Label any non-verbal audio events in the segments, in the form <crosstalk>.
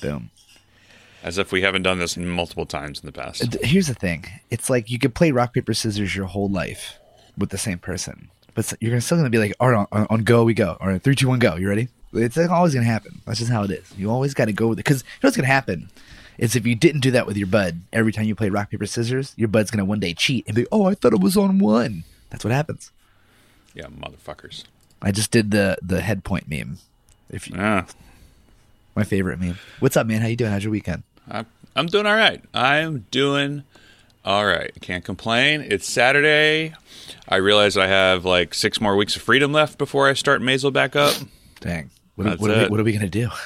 Boom. As if we haven't done this multiple times in the past. Here's the thing. It's like you could play rock paper scissors your whole life with the same person, but you're still gonna be like, all right, on, on go we go. All right, three, two, one, go. You ready? It's like always gonna happen. That's just how it is. You always got to go with it because you know what's gonna happen. Is if you didn't do that with your bud every time you play rock paper scissors, your bud's gonna one day cheat and be, oh, I thought it was on one. That's what happens. Yeah, motherfuckers. I just did the the head point meme. If you, Yeah. My favorite meme. What's up, man? How you doing? How's your weekend? I, I'm doing all right. I'm doing all right. Can't complain. It's Saturday. I realize I have like six more weeks of freedom left before I start Maisel back up. Dang. What, That's what, are, we, what are we gonna do? <laughs>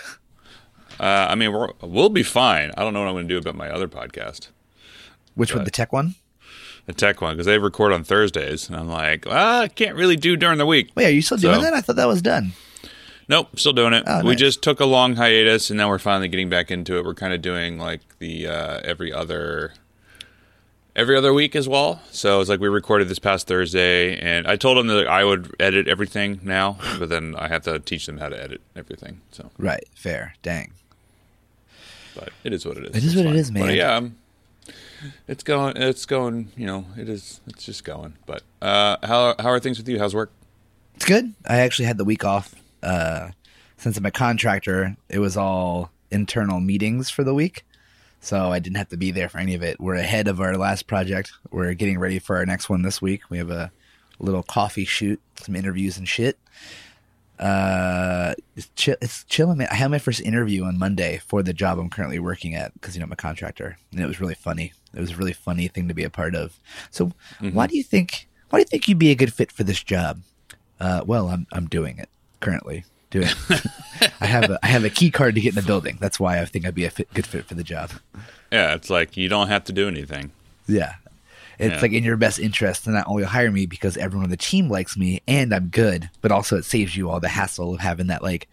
Uh, I mean, we're, we'll be fine. I don't know what I'm going to do about my other podcast, Which one? The tech one? the tech one, because they record on Thursdays, and I'm like, well, I can't really do during the week. Wait, are you still doing So- that? I thought that was done. Nope, still doing it. Oh, We nice. just took a long hiatus, and now we're finally getting back into it. We're kind of doing like the uh, every other every other week as well. So it's like we recorded this past Thursday, and I told them that I would edit everything now, but then I have to teach them how to edit everything. So, Right. Fair. Dang. but it is what it is. It is It's what it is, man. But yeah, um, it's going. It's going. You know, it is. It's just going. But uh, how how are things with you? How's work? It's good. I actually had the week off. Uh, since I'm a contractor, it was all internal meetings for the week. So I didn't have to be there for any of it. We're ahead of our last project. We're getting ready for our next one this week. We have a little coffee shoot, some interviews and shit. Uh, it's, chill, it's chilling, man. I had my first interview on Monday for the job I'm currently working at because you know I'm a contractor, and it was really funny. It was a really funny thing to be a part of. So, why do you think? Why do you think you'd be a good fit for this job? Uh, well, I'm I'm doing it currently. Doing. <laughs> I have a I have a key card to get in the building. That's why I think I'd be a fit, good fit for the job. Yeah, it's like you don't have to do anything. Yeah. It's Yeah. like in your best interest to not only hire me because everyone on the team likes me and I'm good, but also it saves you all the hassle of having that like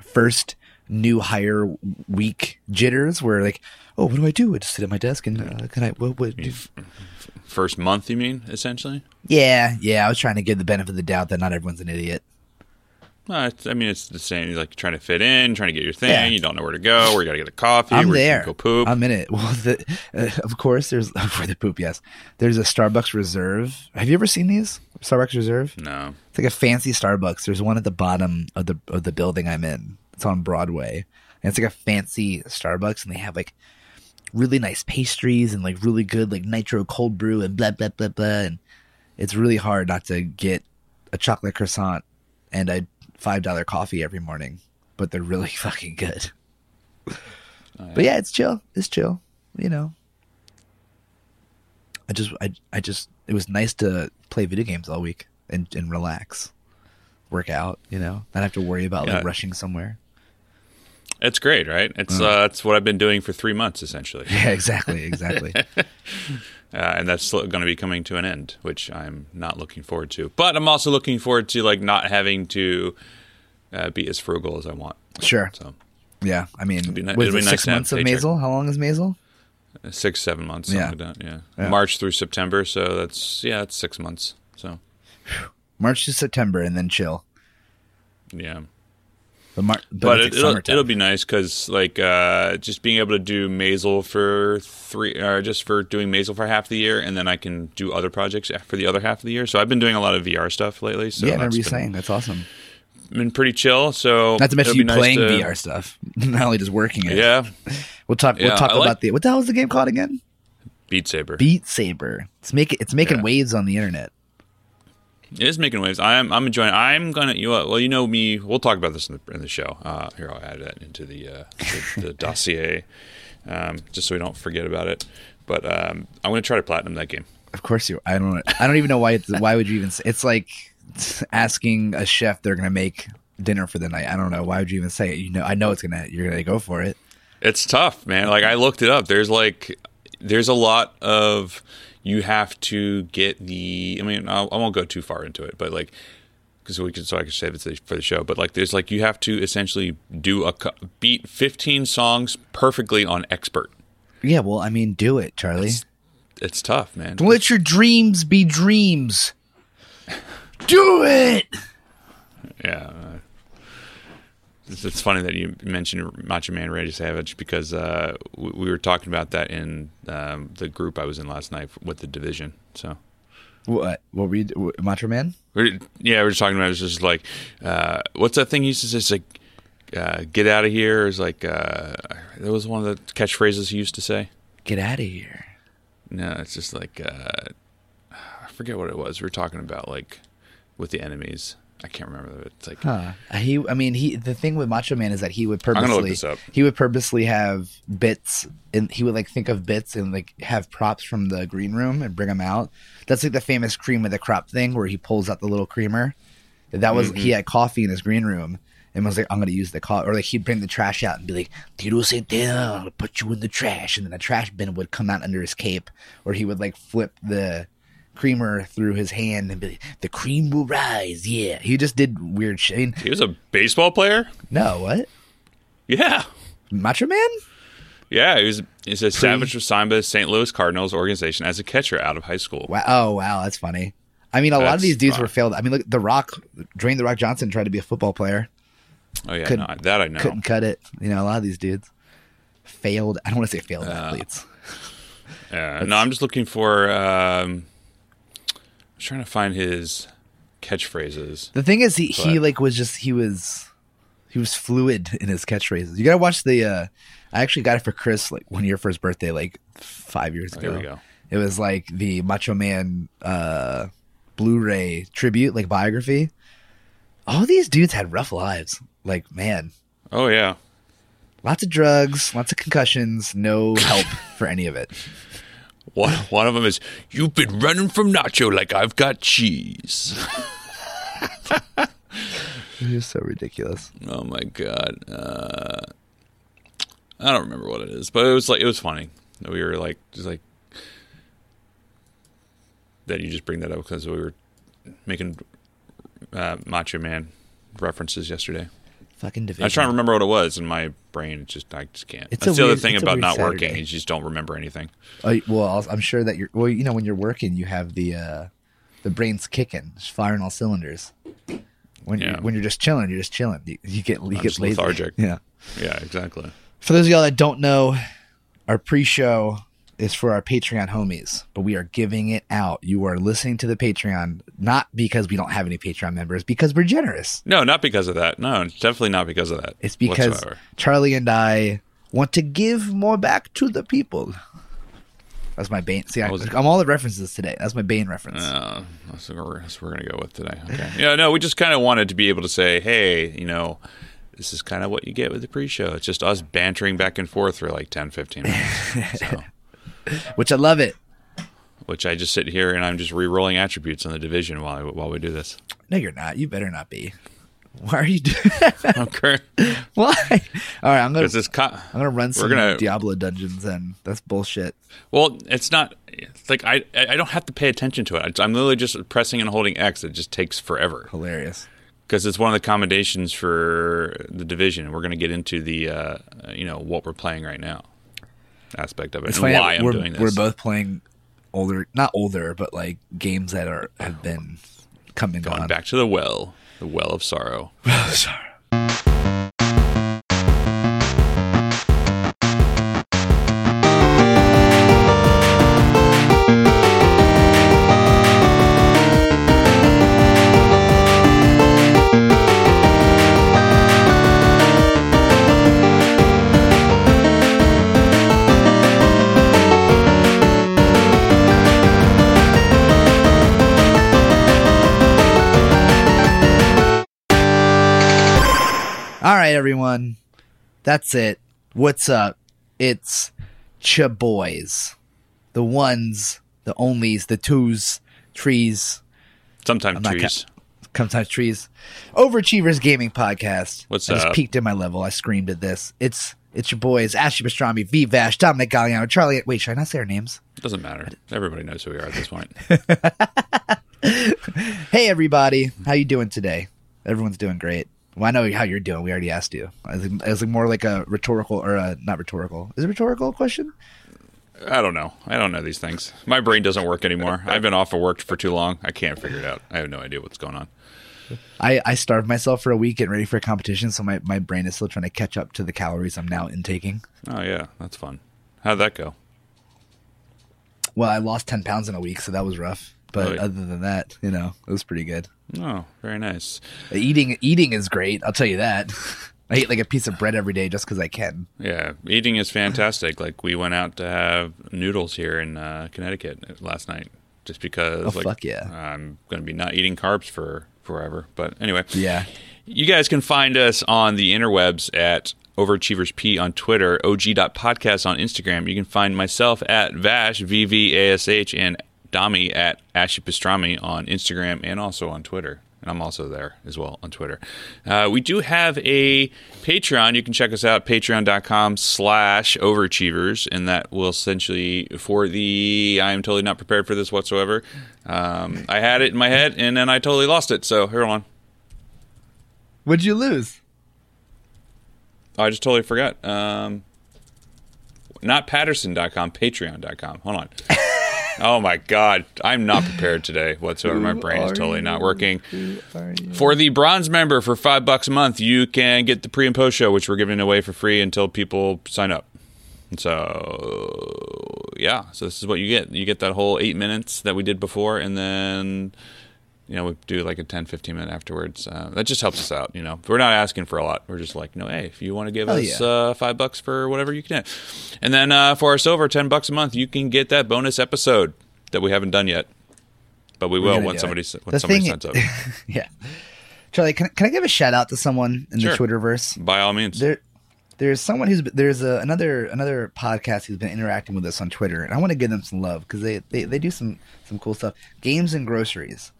first new hire week jitters where like, oh, what do I do? I just sit at my desk and uh, can I? What, do? First month, you mean essentially? Yeah, yeah. I was trying to give the benefit of the doubt that not everyone's an idiot. It's, I mean, it's the same. You're like trying to fit in, trying to get your thing. Yeah. You don't know where to go. Where you got to get a coffee. I'm where there. go poop. I'm in it. <laughs> Well, the, uh, of course, there's <laughs> for the poop. Yes, there's a Starbucks Reserve. Have you ever seen these Starbucks Reserve? no. It's like a fancy Starbucks. There's one at the bottom of the of the building I'm in. It's on Broadway. And it's like a fancy Starbucks and they have like really nice pastries and like really good like nitro cold brew and blah blah blah blah and it's really hard not to get a chocolate croissant and a five dollar coffee every morning. But they're really <laughs> fucking good. But yeah, it's chill. It's chill. You know. I just I I just it was nice to play video games all week and, and relax. Work out, you know, not have to worry about Yeah. like rushing somewhere. It's great, right? It's uh, that's what I've been doing for three months essentially, <laughs> Yeah, exactly, exactly. <laughs> uh, and that's going to be coming to an end, which I'm not looking forward to. But I'm also looking forward to like not having to uh, be as frugal as I want. sure. So Yeah, I mean, be ni- was it'll it be nice six months of. Maisel? How long is Maisel? six, seven months, Yeah. like that. Yeah. Yeah. March through September, so that's yeah, that's six months. So March to September, and then chill. yeah. But, Mar- but, but it, it'll, it'll be nice because like uh, just being able to do Maisel for three or just for doing Maisel for half the year and then I can do other projects for the other half of the year. So I've been doing a lot of VR stuff lately. So yeah, I remember that's you been, saying that's awesome. been pretty chill. So Not to mention you nice playing to- VR stuff, <laughs> not only just working it. Yeah, we'll talk. We'll talk I about like- the what the hell is the game called again? Beat Saber. Beat Saber. It's making it's making Yeah. waves on the internet. It is making waves. I'm I'm enjoying. I'm gonna you know, well you know me. We'll talk about this in the in the show. Uh, here I'll add that into the uh, the, the <laughs> dossier, um, just so we don't forget about it. But um, I'm gonna try to platinum that game. Of course you. I don't. I don't even know why. It's, why would you even? Say, it's like asking a chef they're gonna make dinner for the night. I don't know. Why would you even say it? You know. I know it's gonna. You're gonna go for it. It's tough, man. Like I looked it up. There's like there's a lot of you have to get the. I mean, I'll, I won't go too far into it, but like because we can so I can save it for the show. But like there's like you have to essentially do a beat 15 songs perfectly on expert. Yeah. Well, I mean, do it, Charlie. It's tough, man. Don't let your dreams be dreams. Do it. Yeah. Uh, It's, it's funny that you mentioned Macho Man Randy Savage because uh, we, we were talking about that in um, the group I was in last night with the division. So What? What were you? Macho Man? we're, yeah, we were just talking about it was just like uh, what's that thing he used to say? It's like uh, get out of here. Is like uh, that was one of the catchphrases he used to say. Get out of here. No, it's just like uh, I forget what it was. We were talking about like with the enemies. I can't remember. It's like Huh. He, I mean, he. The thing with Macho Man is that he would purposely. gonna look purposely, this up. he would purposely have bits, and he would like think of bits and like have props from the green room and bring them out. That's like the famous cream of the crop thing where he pulls out the little creamer. That was Mm-hmm. he had coffee in his green room and was like, I'm gonna use the coffee, or like he'd bring the trash out and be like, Tito sit down, I'll put you in the trash, and then the trash bin would come out under his cape, or he would like flip the creamer through his hand and be like, the cream will rise. Yeah, he just did weird shit. I mean, he was a baseball player. no, what? Yeah. Macho Man? Yeah, he was. He says Savage was signed by the St. Louis Cardinals organization as a catcher out of high school. Wow. Oh, wow. That's funny. I mean, a lot of these dudes fun. were failed. I mean, look, The Rock, Dwayne The Rock Johnson tried to be a football player, Oh yeah, no, that I know. couldn't cut it. You know, a lot of these dudes failed. I don't want to say failed athletes. <laughs> Yeah, no, I'm just looking for. Um, trying to find his catchphrases. The thing is, he, he like was just he was he was fluid in his catchphrases. You gotta watch the. uh I actually got it for Chris like one year for his birthday, like five years ago. here we go. It was like the Macho Man uh Blu-ray tribute, like biography. All these dudes had rough lives. Like man, Oh yeah, lots of drugs, lots of concussions, no help <laughs> for any of it. One one of them is you've been running from Nacho like I've got cheese. <laughs> You're so ridiculous. Oh my god, uh, I don't remember what it is, but it was like it was funny. We were like just like that. You just bring that up because we were making uh, Macho Man references yesterday. Fucking division. I was trying to remember what it was, and my brain just I just can't. It's That's the other thing about weird not working; you just don't remember anything. Oh, well, I'm sure that you're. Well, you know, when you're working, you have the uh the brain's kicking, just firing all cylinders. When Yeah. you're when you're just chilling, you're just chilling. You, you get you get just lazy. lethargic. Yeah. Yeah, exactly. For those of y'all that don't know, our pre-show is for our Patreon homies, but we are giving it out. You are listening to the Patreon not because we don't have any Patreon members, because we're generous. No, not because of that. No, it's definitely not because of that. It's because whatsoever. Charlie and I want to give more back to the people. That's my Bane. See, I, I'm all the references today. That's my Bane reference. Uh, that's what we're, that's what we're gonna go with today. Okay. yeah, no, we just kind of wanted to be able to say, hey, you know, this is kind of what you get with the pre-show. It's just us bantering back and forth for like 10, 15 minutes. <laughs> so, Which I love it. which I just sit here and I'm just re-rolling attributes on the division while I, while we do this. No, you're not. You better not be. Why are you doing? <laughs> <laughs> Okay. Why? All right, I'm gonna this co- I'm gonna run some gonna- Diablo dungeons, and that's bullshit. Well, it's not. It's like I I don't have to pay attention to it. I'm literally just pressing and holding X. It just takes forever Hilarious. because it's one of the commendations for the division. We're going to get into the uh, you know what we're playing right now aspect of it It's and why I'm we're, doing this. We're both playing older, not older, but like games that are have been coming going gone. back to the well, the well of sorrow. Sorry. Right, everyone. That's it. What's up? It's cha boys. The ones, the onlys, the twos, trees, Sometimes trees. sometimes trees. Overachievers Gaming Podcast. What's I just up? peaked in my level. I screamed at this. It's it's your boys, Ashley Pastrami, V Vash, Dominic Galliano, Charlie. Wait, should I not say our names? Doesn't matter. Everybody knows who we are at this point. <laughs> <laughs> Hey everybody, how you doing today? Everyone's doing great. Well, I know how you're doing. We already asked you. I was like more like a rhetorical or a not rhetorical. Is it a rhetorical question? I don't know. I don't know these things. My brain doesn't work anymore. <laughs> I've been off of work for too long. I can't figure it out. I have no idea what's going on. I, I starved myself for a week getting ready for a competition, so my, my brain is still trying to catch up to the calories I'm now intaking. Oh yeah, that's fun. How'd that go? Well, I lost 10 pounds in a week, so that was rough. But other than that, you know, it was pretty good. Oh, very nice. Eating eating is great. I'll tell you that. <laughs> I eat like a piece of bread every day just because I can. Yeah, eating is fantastic. Like we went out to have noodles here in uh, Connecticut last night, just because. Oh, like, fuck yeah. I'm going to be not eating carbs for forever. But anyway, Yeah. You guys can find us on the interwebs at Overachievers P on Twitter, OG.podcast on Instagram. You can find myself at Vash, V V A S H, and Dami at Ashy Pastrami on Instagram and also on Twitter. And I'm also there as well on Twitter. Uh, we do have a Patreon. You can check us out, patreon.com slash overachievers. And that will essentially, for the, I am totally not prepared for this whatsoever. Um, I had it in my head and then I totally lost it. So here on. What'd you lose? Oh, I just totally forgot. Um, not patterson.com, patreon.com. Hold on. Oh my God. I'm not prepared today whatsoever. My brain is totally not working. For the bronze member for five bucks a month, you can get the pre and post show, which we're giving away for free until people sign up. And so, yeah, so this is what you get. You get that whole eight minutes that we did before, and then you know, we do like a 10, 15 minute afterwards. Uh, that just helps us out, you know. We're not asking for a lot. We're just like, no, hey, if you want to give Hell us yeah. uh, five bucks for whatever you can. And then uh, for our silver, 10 bucks a month, you can get that bonus episode that we haven't done yet. But we will when somebody, it. when The somebody thing- sends up. <laughs> yeah. Charlie, can, can I give a shout out to someone in Sure. the Twitterverse? By all means. There, there's someone who's there's a, another another podcast who's been interacting with us on Twitter, and I want to give them some love because they, they they do some some cool stuff. Games and groceries.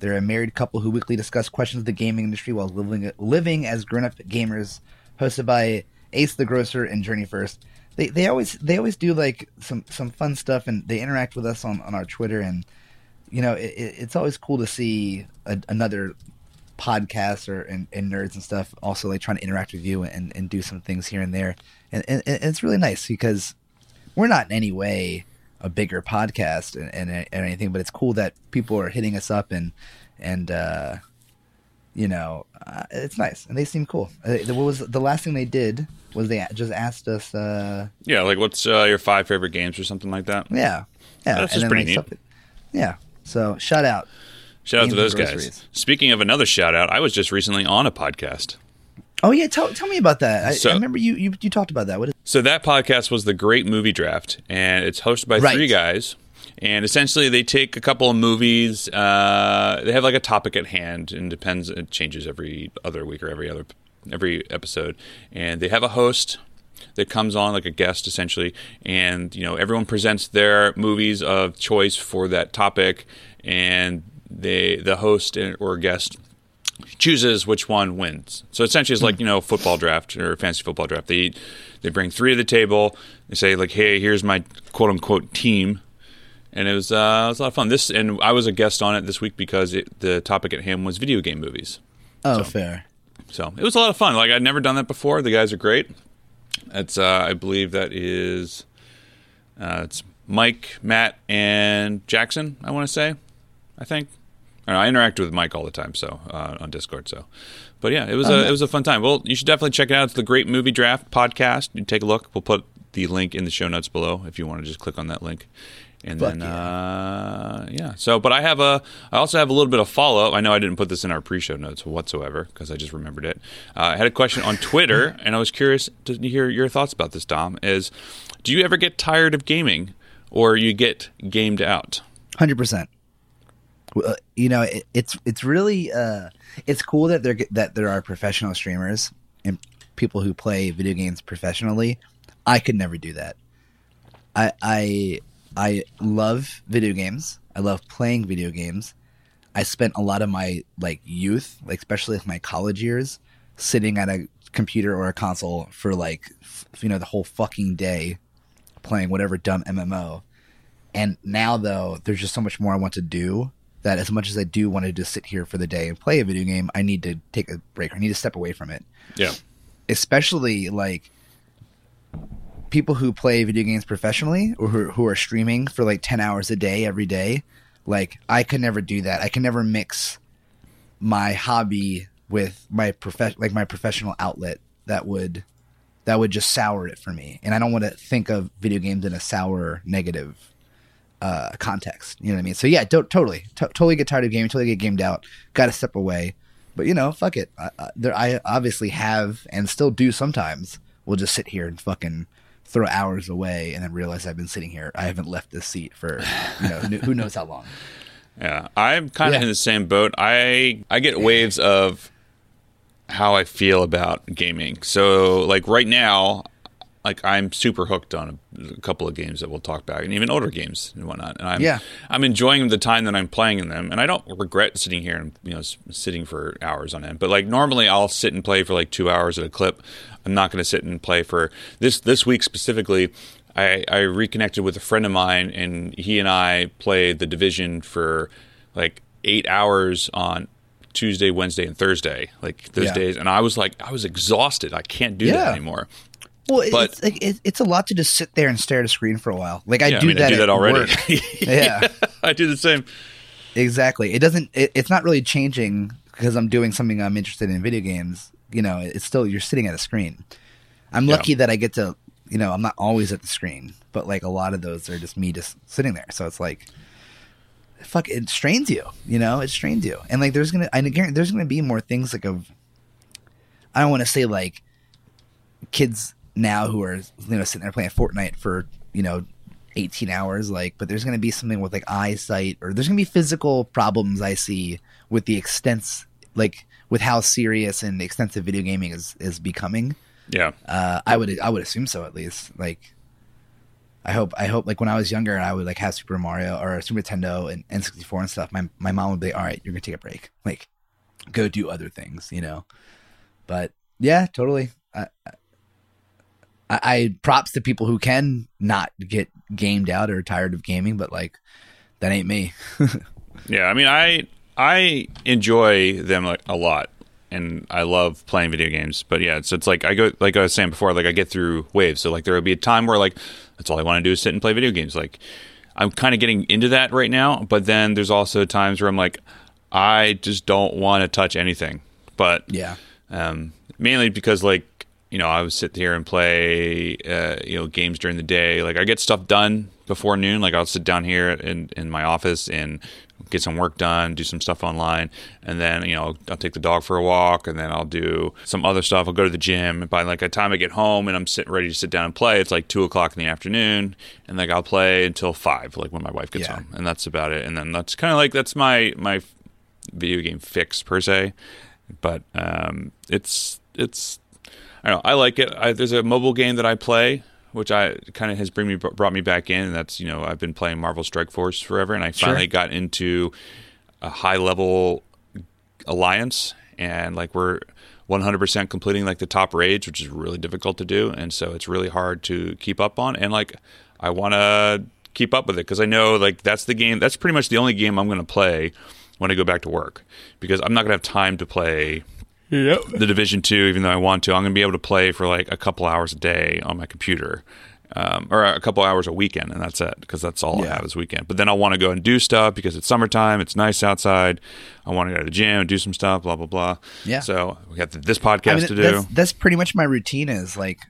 They're a married couple who weekly discuss questions of the gaming industry while living living as grown up gamers. Hosted by Ace the Grocer and Journey First. They they always they always do like some some fun stuff, and they interact with us on on our Twitter, and you know it, it- it's always cool to see a, another podcasts or and, and nerds and stuff also like trying to interact with you and, and do some things here and there and, and, and it's really nice because we're not in any way a bigger podcast and, and, and anything but it's cool that people are hitting us up and and uh you know uh, it's nice and they seem cool uh, what was the last thing they did was they just asked us uh yeah, like what's uh, your five favorite games or something like that? yeah yeah That's just pretty neat. it- yeah so shout out Shout out to those guys. Speaking of another shout out, I was just recently on a podcast. Oh yeah tell, tell me about that I, So- I remember you, you you talked about that what is So that podcast was the Great Movie Draft, and it's hosted by Right. three guys. And essentially, they take a couple of movies. Uh, they have like a topic at hand, and depends. It changes every other week or every other every episode. And they have a host that comes on like a guest essentially, and you know everyone presents their movies of choice for that topic, and they the host or guest chooses which one wins. So essentially, it's like you know football draft or fantasy football draft. They they bring three to the table. They say like, "Hey, here's my quote unquote team," and it was uh, it was a lot of fun. This and I was a guest on it this week because it, the topic at hand was video game movies. oh fair So it was a lot of fun. Like I'd never done that before. The guys are great. It's uh, I believe that is uh, it's Mike, Matt, and Jackson. I want to say, I think. I, know, I interact with Mike all the time, so uh, on Discord. So, but yeah, it was a it was a fun time. Well, you should definitely check it out. It's the Great Movie Draft podcast. You take a look. We'll put the link in the show notes below if you want to just click on that link. And Fuck then, yeah. uh, yeah. So, but I have a, I also have a little bit of follow up. I know I didn't put this in our pre-show notes whatsoever because I just remembered it. Uh, I had a question on Twitter, <laughs> and I was curious to hear your thoughts about this. Dom, is do you ever get tired of gaming, or you get gamed out? Hundred percent. You know, it, it's it's really uh, it's cool that there that there are professional streamers and people who play video games professionally. I could never do that. I I I love video games. I love playing video games. I spent a lot of my like youth, like especially my college years, sitting at a computer or a console for like f- you know the whole fucking day playing whatever dumb MMO. And now though, there's just so much more I want to do that as much as I do want to just sit here for the day and play a video game, I need to take a break. I need to step away from it. Yeah, Especially like people who play video games professionally or who, who are streaming for like 10 hours a day every day. Like I could never do that. I can never mix my hobby with my prof- like my professional outlet that would that would just sour it for me. And I don't want to think of video games in a sour negative uh, context. You know what I mean? So yeah, don't totally, to- totally get tired of gaming, totally get gamed out. Got to step away. But you know, fuck it. I, I, there, I obviously have and still do sometimes. We'll just sit here and fucking throw hours away, and then realize I've been sitting here. I haven't left this seat for you know who, knows how long. <laughs> Yeah, I'm kind of Yeah. in the same boat. I I get waves of how I feel about gaming. So like right now, like I'm super hooked on a, a couple of games that we'll talk about, and even older games and whatnot. And I'm Yeah. I'm enjoying the time that I'm playing in them, and I don't regret sitting here and you know sitting for hours on end. But like normally, I'll sit and play for like two hours at a clip. I'm not going to sit and play for this this week specifically. I, I reconnected with a friend of mine, and he and I played the division for like eight hours on Tuesday, Wednesday, and Thursday, like those Yeah. days. And I was like, I was exhausted. I can't do Yeah. that anymore. Well, But- it's like it, it's a lot to just sit there and stare at a screen for a while. Like I Yeah, do I mean, that. I do at that already. work. <laughs> Yeah. I do the same. Exactly. It doesn't. It, it's not really changing because I'm doing something I'm interested in video games. You know, it's still you're sitting at a screen. I'm Yeah. lucky that I get to. You know, I'm not always at the screen, but like a lot of those are just me just sitting there. So it's like, fuck, it strains you. You know, it strains you. And like, there's gonna, I guarantee there's gonna be more things like of. I don't want to say like kids now who are you know sitting there playing Fortnite for you know 18 hours like but there's going to be something with like eyesight or there's going to be physical problems i see with the extents like with how serious and extensive video gaming is is becoming. Yeah. uh i would i would assume so at least. Like i hope i hope like when i was younger and i would like have super mario or super nintendo and n64 and stuff. My my mom would be all right you're gonna take a break. Like go do other things you know? But yeah totally. I, I, I props to people who can not get gamed out or tired of gaming, but like that ain't me. <laughs> Yeah, I mean, I I enjoy them like a lot, and I love playing video games. But yeah, so it's like I go like I was saying before, like I get through waves. So like there will be a time where like that's all I want to do is sit and play video games. Like I'm kind of getting into that right now, but then there's also times where I'm like I just don't want to touch anything. But Yeah. um, mainly because like you know I would sit here and play uh, you know games during the day. Like I get stuff done before noon. Like I'll sit down here in in my office and get some work done, do some stuff online, and then you know I'll take the dog for a walk, and then I'll do some other stuff. I'll go to the gym. And by like the time I get home and I'm sitting ready to sit down and play, it's like two o'clock in the afternoon, and like I'll play until five, like when my wife gets Yeah. home, and that's about it. And then that's kind of like that's my my video game fix per se but um, it's it's I don't know I like it. I, there's a mobile game that I play, which I kind of has bring me brought me back in. And that's you know I've been playing Marvel Strike Force forever, and I finally got into a high level alliance, and like we're 100% completing like the top raids, which is really difficult to do, and so it's really hard to keep up on. And like I want to keep up with it because I know like that's the game. That's pretty much the only game I'm going to play when I go back to work because I'm not going to have time to play the Division Two, even though I want to. I'm going to be able to play for like a couple hours a day on my computer, um, or a couple hours a weekend, and that's it because that's all I have is weekend. But then I want to go and do stuff because it's summertime. It's nice outside. I want to go to the gym, and do some stuff, blah blah blah. Yeah. So we got this podcast I mean, to that's, do. that's pretty much my routine is like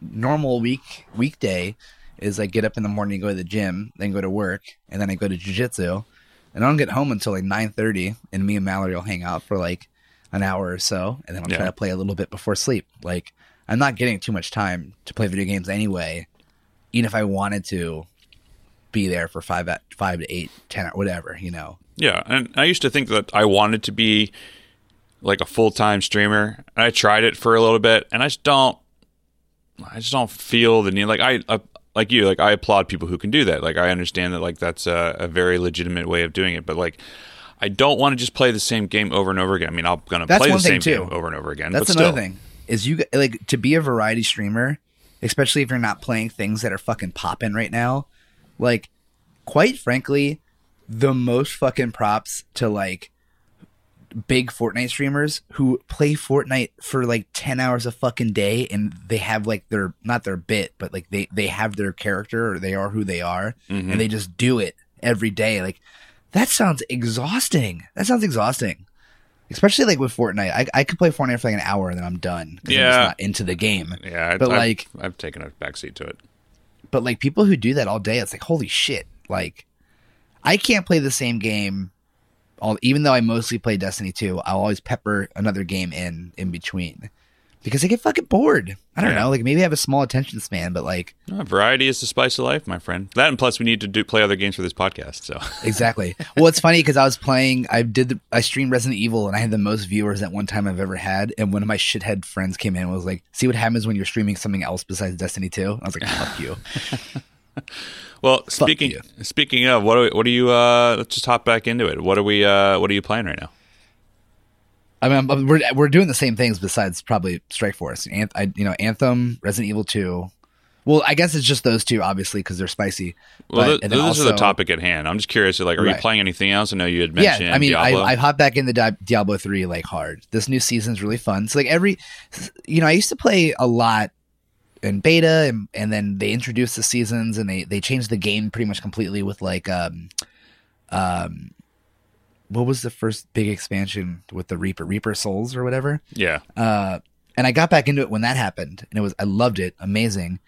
normal week weekday is I get up in the morning, go to the gym, then go to work, and then I go to jujitsu, and I don't get home until like nine thirty, and me and Mallory will hang out for like an hour or so, and then I'll try Yeah. to play a little bit before sleep. Like I'm not getting too much time to play video games anyway, even if I wanted to be there for five at five to eight, ten, or whatever, you know. Yeah, and I used to think that I wanted to be like a full time streamer. I tried it for a little bit, and I just don't. I just don't feel the need. Like I, uh, like you, like I applaud people who can do that. Like I understand that, like that's a, a very legitimate way of doing it. But like, I don't want to just play the same game over and over again. I mean, I'm gonna That's play the same too. game over and over again. That's another still. thing. Is you like to be a variety streamer, especially if you're not playing things that are fucking popping right now. Like, quite frankly, the most fucking props to like big Fortnite streamers who play Fortnite for like 10 hours a fucking day and they have like their not their bit, but like they they have their character or they are who they are Mm-hmm. and they just do it every day. Like that sounds exhausting. That sounds exhausting. especially like with Fortnite. I, I could play Fortnite for like an hour and then I'm done because I'm just not into the game. Yeah, But, I've, like- I've taken a backseat to it. But like people who do that all day, it's like holy shit. Like I can't play the same game. All even though I mostly play Destiny 2, I'll always pepper another game in in between because I get fucking bored. I don't Yeah. know. Like maybe I have a small attention span, but like Uh, variety is the spice of life, my friend. That and plus we need to do play other games for this podcast. So <laughs> exactly. well, it's funny because I was playing. I did. The, I streamed Resident Evil, and I had the most viewers at one time I've ever had. And one of my shithead friends came in and was like, "See what happens when you're streaming something else besides Destiny 2? I was like, "Fuck you." <laughs> well, speaking you. speaking of what, are, what are you? Uh, let's just hop back into it. What are we? Uh, what are you playing right now? I mean, I'm- we're we're doing the same things besides probably Strike Force. Anth- I, you know, Anthem, Resident Evil 2. Well, I guess it's just those two, obviously, because they're spicy. Well, But- th- and then those are the topic at hand. I'm just curious. Like, are you playing anything else? I know you had mentioned. Yeah. I mean, I, Diablo. I've hopped back into Di- Diablo 3 like hard. This new season's really fun. So, like, every, you know, I used to play a lot in beta, and, and then they introduced the seasons and they, they changed the game pretty much completely with like, um, um, what was the first big expansion with the Reaper, Reaper Souls or whatever? yeah, uh, and I got back into it when that happened, and it was I loved it, amazing.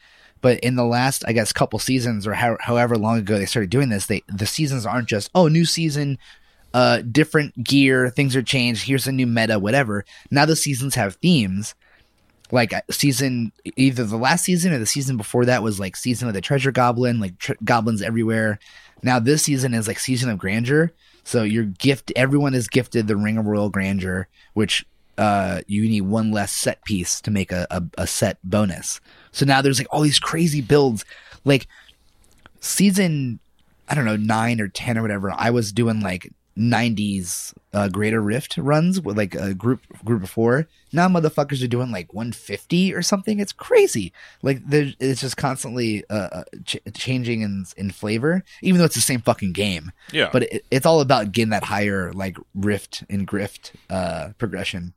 But in the last, I guess, couple seasons or how, however long ago they started doing this, they the seasons aren't just oh new season, uh, different gear, things are changed. Here's a new meta, whatever. Now the seasons have themes. Like uh, season, either the last season or the season before that was like season of the treasure goblin, like tr- goblins everywhere. Now this season is like season of grandeur. So you're gift. Everyone is gifted the ring of royal grandeur, which uh, you need one less set piece to make a, a, a set bonus. So now there's like all these crazy builds. Like season, I don't know, nine or ten or whatever. I was doing like 90s uh, Greater Rift runs with like a group group of four. Now motherfuckers are doing like 150 or something. It's crazy. Like it's just constantly uh, uh, ch- changing in in flavor, even though it's the same fucking game. yeah. But it, it's all about getting that higher like rift and grift uh, progression.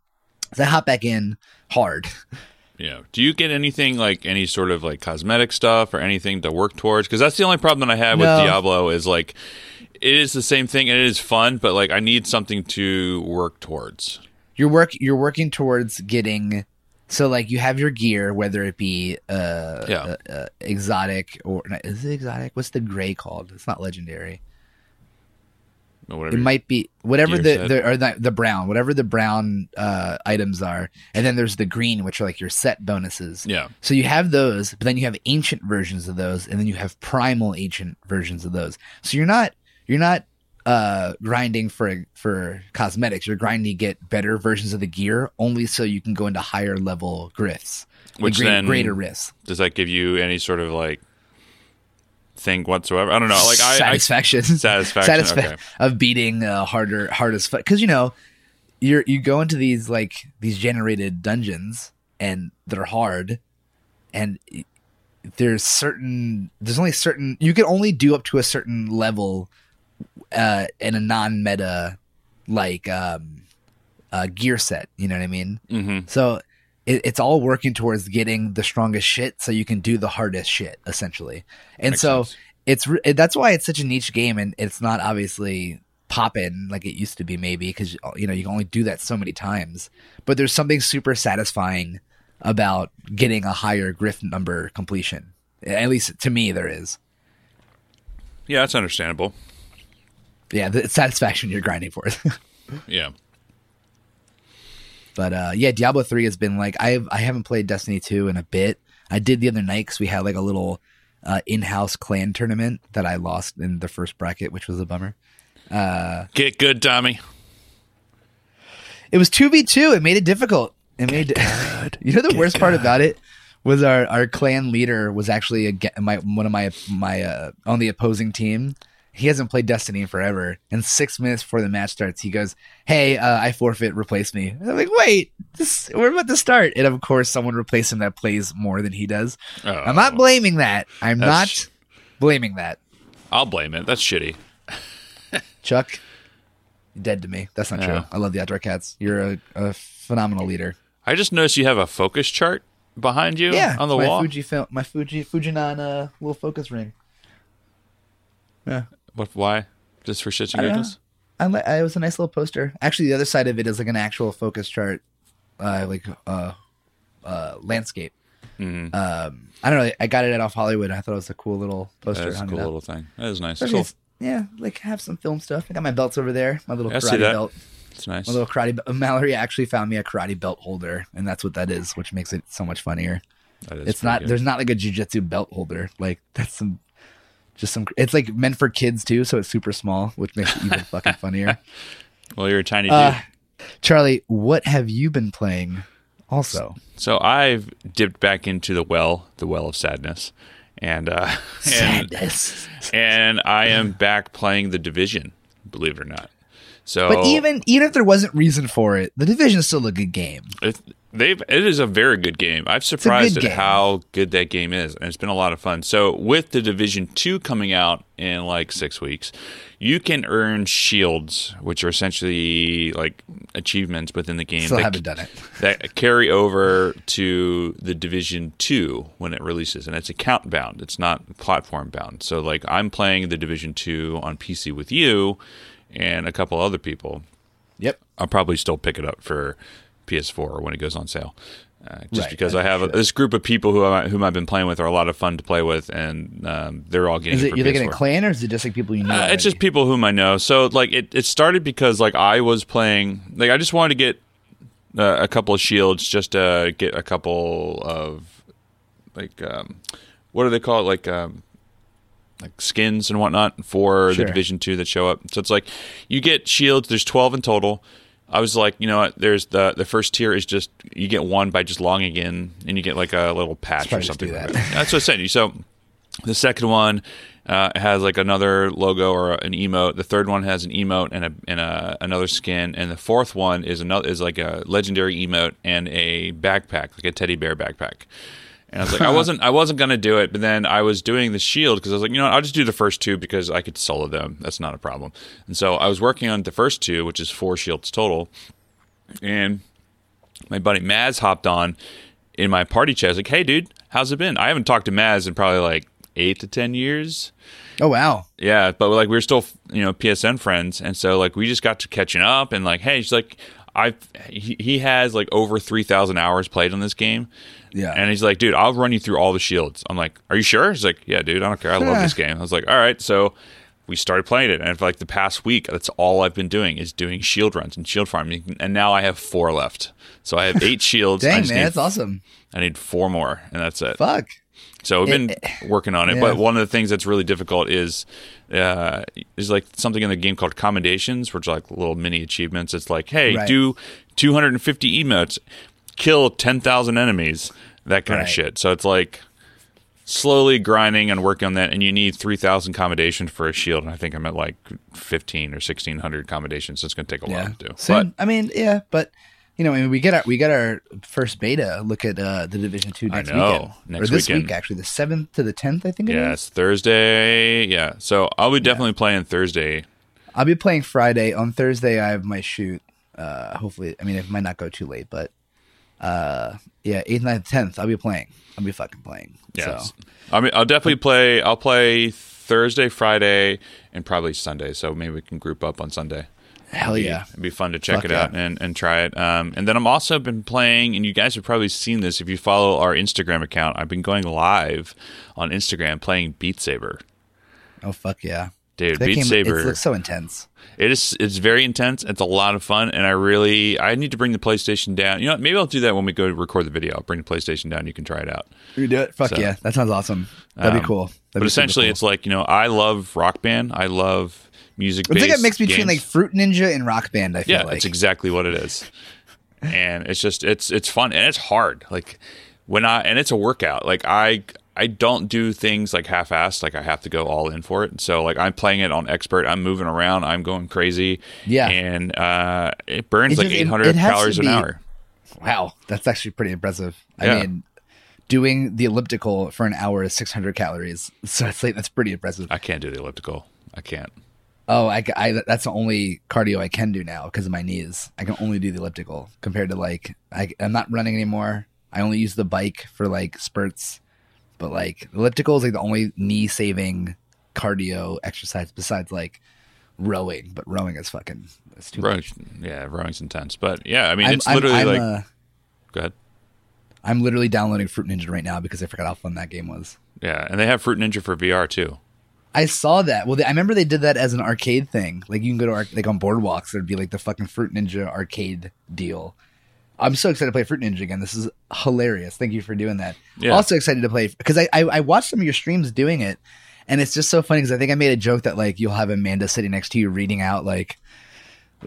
So I hop back in hard. <laughs> Yeah. Do you get anything like any sort of like cosmetic stuff or anything to work towards? Because that's the only problem that I have with Diablo is like it is the same thing and it is fun, but like I need something to work towards. You're work you're working towards getting so like you have your gear, whether it be uh, Yeah. uh, uh exotic or is it exotic? What's the gray called? It's not legendary. Whatever. It might be whatever the, the or the, the brown, whatever the brown uh, items are, and then there's the green, which are like your set bonuses. yeah. So you have those, but then you have ancient versions of those, and then you have primal ancient versions of those. So you're not you're not uh, grinding for for cosmetics. You're grinding to get better versions of the gear, only so you can go into higher level grifts, Which great- then- greater rifts. Does that give you any sort of like thing whatsoever? I don't know. Like I, I satisfaction, <laughs> Satisfaction, Satisfa- okay. of beating uh, harder, hardest because you know you're you go into these like these generated dungeons and they're hard, and there's certain there's only certain you can only do up to a certain level uh, in a non-meta like um, uh, gear set. You know what I mean? hmm So it, it's all working towards getting the strongest shit, so you can do the hardest shit, essentially. And Makes so sense. it's re- that's why it's such a niche game, and it's not obviously popping like it used to be, maybe because you know you can only do that so many times. But there's something super satisfying about getting a higher grift number completion. At least to me, there is. Yeah, that's understandable. Yeah, the satisfaction you're grinding for. <laughs> Yeah. But uh, yeah, Diablo three has been like I I haven't played Destiny two in a bit. I did the other night because we had like a little uh, in house clan tournament that I lost in the first bracket, which was a bummer. Get good, Tommy. It was two v two. It made it difficult. It made <laughs> you know the worst part about it was our our clan leader was actually a, my one of my my uh, on the opposing team. He hasn't played Destiny in forever. And six minutes before the match starts, he goes, "Hey, uh, I forfeit. Replace me." And I'm like, "Wait, this, we're about to start." And of course, someone replaced him that plays more than he does. Oh. I'm not blaming that. I'm That's- not blaming that. I'll blame it. That's shitty. Chuck, dead to me. That's not Yeah. true. I love the Outdoor Cats. You're a, a phenomenal leader. I just noticed you have a focus chart behind you Yeah, on the my wall. Fuji film, my Fuji Fujinon uh, little focus ring. Yeah, What? Why? Just for shits and giggles? I it was a nice little poster. Actually, the other side of it is like an actual focus chart, uh, like uh, uh, landscape. Mhm. Um, I don't know. I got it at Off Hollywood. I thought it was a cool little poster. That's a cool little thing. That is nice. Cool. Yeah, like have some film stuff. I got my belts over there. My little see karate belt. It's nice. My little karate. be- Mallory actually found me a karate belt holder, and that's what that is, which makes it so much funnier. That is it's not. good. There's not like a jujitsu belt holder. Like that's some. Just some. It's like meant for kids too, so it's super small, which makes it even fucking <laughs> funnier. Well, you're a tiny dude. Uh, Charlie, what have you been playing? Also, So I've dipped back into the well, the well of sadness, and uh, <laughs> and, sadness. and I am back playing the division. Believe it or not. So, But even even if there wasn't reason for it, the division is still a good game. it, they've it is a very good game. I'm surprised good at game. how good that game is, and it's been a lot of fun. So with the Division Two coming out in like six weeks, you can earn shields, which are essentially like achievements within the game. Still that- haven't done it. <laughs> that carry over to the division 2 when it releases and it's account bound it's not platform bound so like i'm playing the division 2 on pc with you and a couple other people Yep. i'll probably still pick it up for ps4 when it goes on sale uh, just Right, because I have a, this group of people who I, whom I've been playing with are a lot of fun to play with, and um, they're all getting Is it it for you looking PS4. at clan or is it just like people you know? Uh, it's just people whom I know. So like it, it started because like I was playing like I just wanted to get uh, a couple of shields just to get a couple of like um, what do they call it like um, like skins and whatnot for Sure. the Division Two that show up. So it's like you get shields. There's twelve in total. I was like, you know what? There's the the first tier is just you get one by just logging in, and you get like a little patch or something. that. that. That's what I said. So the second one uh, has like another logo or an emote. The third one has an emote and a and a, another skin, and the fourth one is another is like a legendary emote and a backpack, like a teddy bear backpack. And I was like, I wasn't, I wasn't gonna do it, but then I was doing the shield because I was like, you know, what, I'll just do the first two because I could solo them. That's not a problem. And so I was working on the first two, which is four shields total, and my buddy Maz hopped on in my party chat. I was like, hey, dude, how's it been? I haven't talked to Maz in probably like eight to ten years. Oh wow. Yeah, but like we are still, you know, PSN friends, and so like we just got to catching up, and like, hey, she's like, I he, he has like over three thousand hours played on this game, Yeah. and he's like, dude, I'll run you through all the shields. I'm like, are you sure? He's like, yeah, dude, I don't care, I love this game. I was like, all right, so we started playing it, and for like the past week, that's all I've been doing is doing shield runs and shield farming, and now I have four left. So I have eight <laughs> shields. Dang man, need, that's awesome. I need four more, and that's it. Fuck. So we've been It- working on it, yeah. but one of the things that's really difficult is uh, is like something in the game called commendations, which are like little mini achievements. It's like, hey, Right. do 250 emotes, kill 10,000 enemies, that kind of shit. So it's like slowly grinding and working on that, and you need 3,000 commendations for a shield, and I think I'm at like 15 or 1,600 commendations, so it's going to take a Yeah. while to do. Soon. I mean, yeah, but you know, I mean, we get our we got our first beta look at uh, the Division Two next know. weekend Next or this weekend. week actually, the seventh to the tenth, I think. But it yeah, is. it's Thursday. Yeah, so I'll be definitely playing Thursday. I'll be playing Friday. On Thursday, I have my shoot. Uh, hopefully, I mean, it might not go too late, but uh, yeah, eighth, 9th, tenth, I'll be playing. I'll be fucking playing. Yes. So I mean, I'll definitely play. I'll play Thursday, Friday, and probably Sunday. So maybe we can group up on Sunday. Hell It'd be- yeah, it'd be fun to check Fuck it yeah. out and, and try it. Um, and then I'm also been playing, and you guys have probably seen this if you follow our Instagram account. I've been going live on Instagram playing Beat Saber. oh fuck yeah, Dude, That Beat game, Saber. It looks so intense. It is. It's very intense. It's a lot of fun, and I really. I need to bring the PlayStation down. You know, what? maybe I'll do that when we go to record the video. I'll bring the PlayStation down. You can try it out. We do it. Fuck So- yeah, that sounds awesome. That'd Um, be cool. That'd but be essentially, cool. it's like you know, I love Rock Band. I love music. it's like a mix between like. Fruit Ninja and Rock Band. I feel yeah, like it's exactly what it is, and it's just it's it's fun and it's hard. Like when I and it's a workout. Like I I don't do things like half-assed. Like I have to go all in for it. So like I'm playing it on expert. I'm moving around. I'm going crazy. Yeah. and uh, it burns It like just- 800 it to calories an hour. Wow, that's actually pretty impressive. I Yeah. mean, doing the elliptical for an hour is 600 calories. So it's like that's pretty impressive. I can't do the elliptical. I can't. Oh, I, I that's the only cardio I can do now because of my knees. I can only do the elliptical compared to like I, I'm not running anymore. I only use the bike for like spurts, but like elliptical is like the only knee saving cardio exercise besides like rowing, but rowing is fucking it's too yeah, rowing's intense, but yeah, I mean, I'm, it's I'm- literally I'm, like. uh, go ahead. I'm literally downloading Fruit Ninja right now because I forgot how fun that game was. Yeah, and they have Fruit Ninja for VR too. I saw that. Well, they, I remember they did that as an arcade thing. Like you can go to arc- like on boardwalks, there'd be like the fucking Fruit Ninja arcade deal. I'm so excited to play Fruit Ninja again. This is hilarious. Thank you for doing that. Yeah. Also excited to play because I, I I watched some of your streams doing it, and it's just so funny because I think I made a joke that like you'll have Amanda sitting next to you reading out like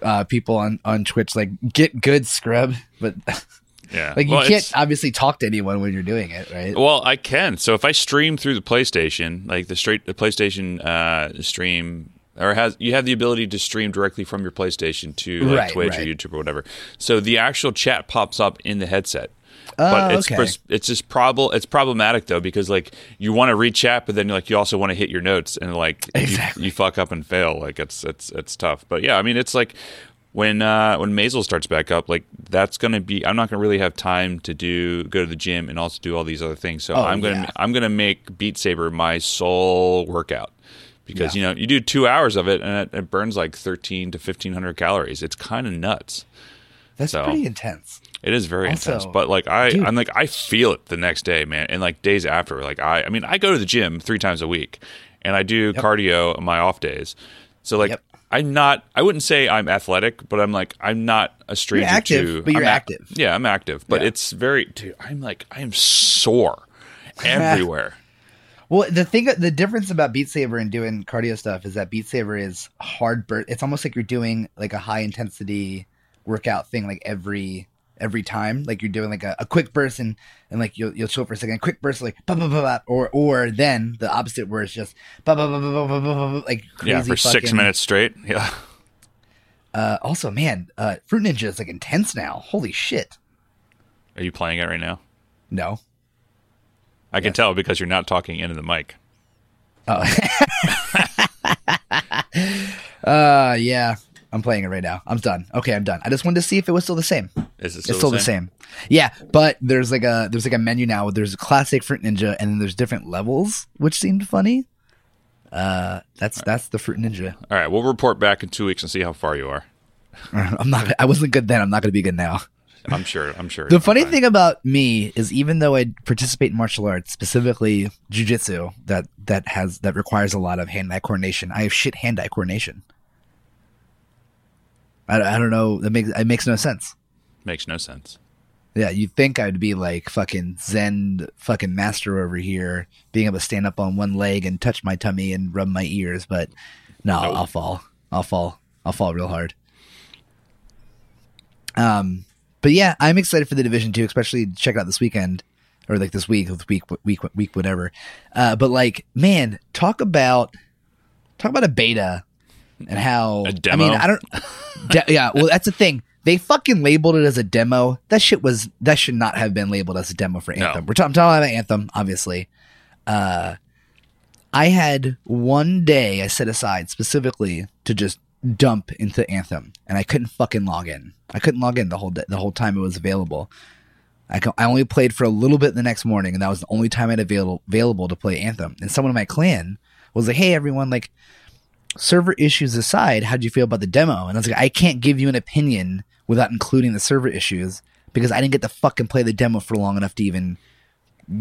uh people on on Twitch like get good scrub, but <laughs> Yeah, like you Well, can't obviously talk to anyone when you're doing it, right? Well, I can. So if I stream through the PlayStation, like the straight the PlayStation uh, stream, or has you have the ability to stream directly from your PlayStation to like Right, Twitch or. YouTube or whatever. So the actual chat pops up in the headset. but Oh, it's okay. pres- it's just prob- it's problematic though because like you want to read chat, but then like you also want to hit your notes and like you- you, fuck up and fail. Like it's it's it's tough. But yeah, I mean it's like when uh, when Maisel starts back up, like that's gonna be. I'm not gonna really have time to do go to the gym and also do all these other things. So Oh, I'm gonna yeah. I'm gonna make Beat Saber my sole workout because Yeah. you know you do two hours of it and it, it burns like 13 to 1500 calories. It's kind of nuts. That's so- pretty intense. It is very Also, intense, but like I, dude- I'm like I feel it the next day, man, and like days after. Like I, I mean, I go to the gym three times a week, and I do cardio on my off days. So like Yep. I'm not. I wouldn't say I'm athletic, but I'm like I'm not a stranger active, to. but you're I'm ac- active. yeah, I'm active, but Yeah. it's very. Dude, I'm like I am sore <laughs> everywhere. Well, the thing, the difference about Beat Saber and doing cardio stuff is that Beat Saber is hard burst. It's almost like you're doing like a high intensity workout thing, like every every time. Like you're doing like a, a quick burst and and like you'll you'll chill for a second, a quick burst like ba ba ba ba, or or then the opposite where it's just ba ba ba ba ba ba ba, ba like crazy yeah, for six minutes straight. Yeah, Uh, also, man, uh, Fruit Ninja is like intense now. Holy shit! are you playing it right now? No, I can tell because you're not talking into the mic. Oh. uh yeah. I'm playing it right now. I'm done. Okay, I'm done. I just wanted to see if it was still the same. Is it it's still, still the same. Yeah, but there's like a there's like a menu now. There's a classic Fruit Ninja, and then there's different levels, which seemed funny. Uh, that's that's the Fruit Ninja. All right, we'll report back in two weeks and see how far you are. <laughs> I'm not. I wasn't good then. I'm not going to be good now. I'm sure. I'm sure. The funny fine. thing about me is even though I participate in martial arts, specifically jujitsu, that that has that requires a lot of hand-eye coordination, I have shit hand-eye coordination. I, I don't know. That makes it makes no sense. makes no sense. Yeah, you'd think I'd be like fucking Zen fucking master over here, being able to stand up on one leg and touch my tummy and rub my ears, but no, Nope. I'll fall. I'll fall. I'll fall real hard. Um, but yeah, I'm excited for the division too, especially to check it out this weekend or like this week, week, week, week, whatever. Uh, but like, man, talk about talk about a beta and how A I mean, demo? I don't. De- <laughs> yeah, well, that's the thing. They fucking labeled it as a demo. That shit was that should not have been labeled as a demo for No. Anthem. We're ta- I'm talking about Anthem, obviously. Uh, I had one day I set aside specifically to just dump into Anthem, and I couldn't fucking log in. I couldn't log in the whole day, the whole time it was available. I, co- I only played for a little bit the next morning, and that was the only time I had available available to play Anthem. And someone in my clan was like, "Hey, everyone! Like, server issues aside, how do you feel about the demo?" And I was like, "I can't give you an opinion without including the server issues because I didn't get to fucking play the demo for long enough to even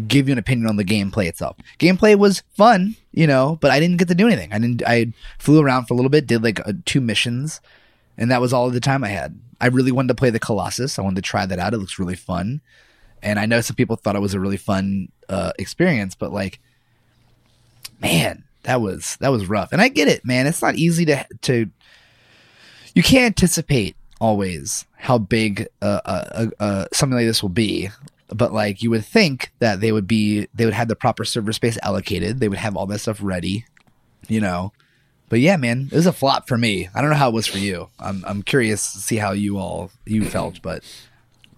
give you an opinion on the gameplay itself. Gameplay was fun, you know, but I didn't get to do anything. I didn't. I flew around for a little bit, did like uh, two missions, and that was all the time I had. I really wanted to play the Colossus. I wanted to try that out. It looks really fun, and I know some people thought it was a really fun uh, experience, but like, man, that was that was rough. And I get it, man. It's not easy to to. You can't anticipate always how big uh, uh, uh, something like this will be but like you would think that they would be they would have the proper server space allocated they would have all that stuff ready you know but yeah man it was a flop for me i don't know how it was for you i'm, I'm curious to see how you all you felt but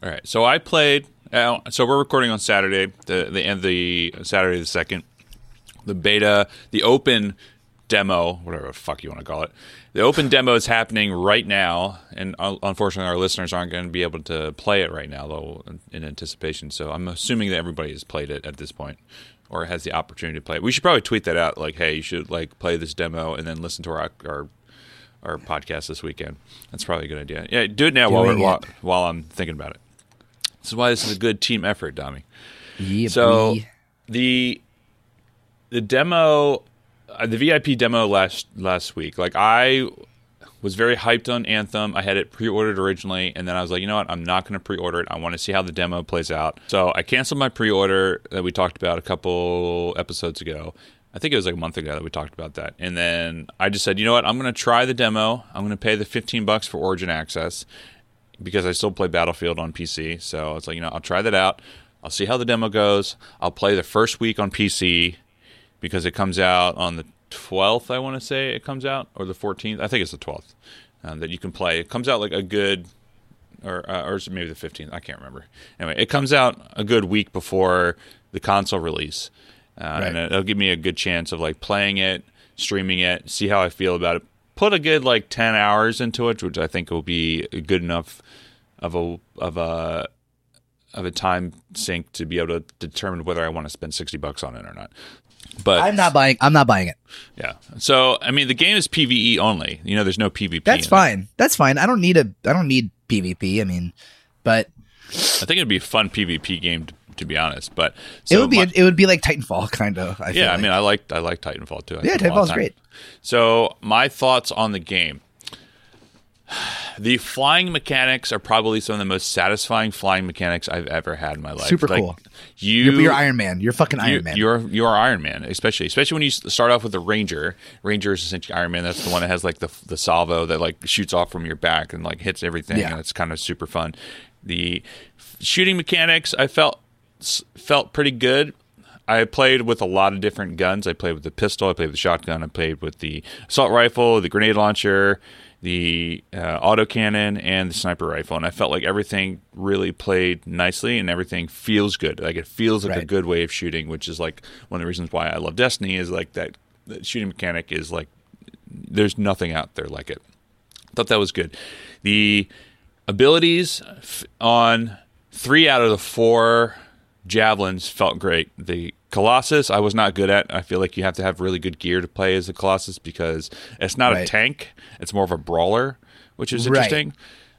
All right. So I played. Uh, so we're recording on Saturday, the the end the Saturday the second. The beta, the open demo, whatever the fuck you want to call it. The open demo is happening right now, and unfortunately, our listeners aren't going to be able to play it right now, though, in- anticipation. So I'm assuming that everybody has played it at this point, or has the opportunity to play it. We should probably tweet that out, like, hey, you should like play this demo and then listen to our our our podcast this weekend. That's probably a good idea. Yeah, do it now while, we're, Doing while it. while I'm thinking about it. This is why this is a good team effort, Dami. Yeah, So the the demo, uh, the VIP demo last last week, like I was very hyped on Anthem. I had it pre-ordered originally, and then I was like, you know what? I'm not going to pre-order it. I want to see how the demo plays out. So I canceled my pre-order that we talked about a couple episodes ago. I think it was like a month ago that we talked about that. And then I just said, you know what? I'm going to try the demo. I'm going to pay the 15 bucks for Origin Access because I still play Battlefield on PC. So it's like, you know, I'll try that out. I'll see how the demo goes. I'll play the first week on PC because it comes out on the 12th, I want to say it comes out, or the 14th. I think it's the 12th um, that you can play. It comes out like a good, or, uh, or maybe the 15th. I can't remember. Anyway, it comes out a good week before the console release. Uh, And it'll give me a good chance of like playing it, streaming it, see how I feel about it. Put a good like 10 hours into it, which I think will be good enough of a, of a, of a time sink to be able to determine whether I want to spend 60 bucks on it or not. But I'm not buying. I'm not buying it. yeah. So I mean, the game is PVE only. You know, there's no PvP. That's in fine. That's fine. I don't need a. I don't need PvP. I mean, but I think it'd be a fun PvP game, to, to be honest. But so it would be. my- it would be like Titanfall, <laughs> kind of. I feel yeah, I mean, I like I like Titanfall too. I Yeah, played a lot of Titanfall's great. So my thoughts on the game. The flying mechanics are probably some of the most satisfying flying mechanics I've ever had in my life. Super Like, cool. You, You're, Iron Man. You're fucking Iron you, Man. You're you're Iron Man, especially especially when you start off with the Ranger. Ranger is essentially Iron Man. That's the one that has like the the salvo that like shoots off from your back and like hits everything, Yeah. and it's kind of super fun. The shooting mechanics I felt felt pretty good. I played with a lot of different guns. I played with the pistol. I played with the shotgun. I played with the assault rifle, the grenade launcher, the uh, autocannon, and the sniper rifle. And I felt like everything really played nicely, and everything feels good. Like it feels like a good way of shooting, which is like one of the reasons why I love Destiny. Is like that, that shooting mechanic is like there's nothing out there like it. Thought that was good. The abilities f- on three out of the four javelins felt great. The Colossus, I was not good at. I feel like you have to have really good gear to play as a Colossus because it's not a tank; it's more of a brawler, which is Right. interesting.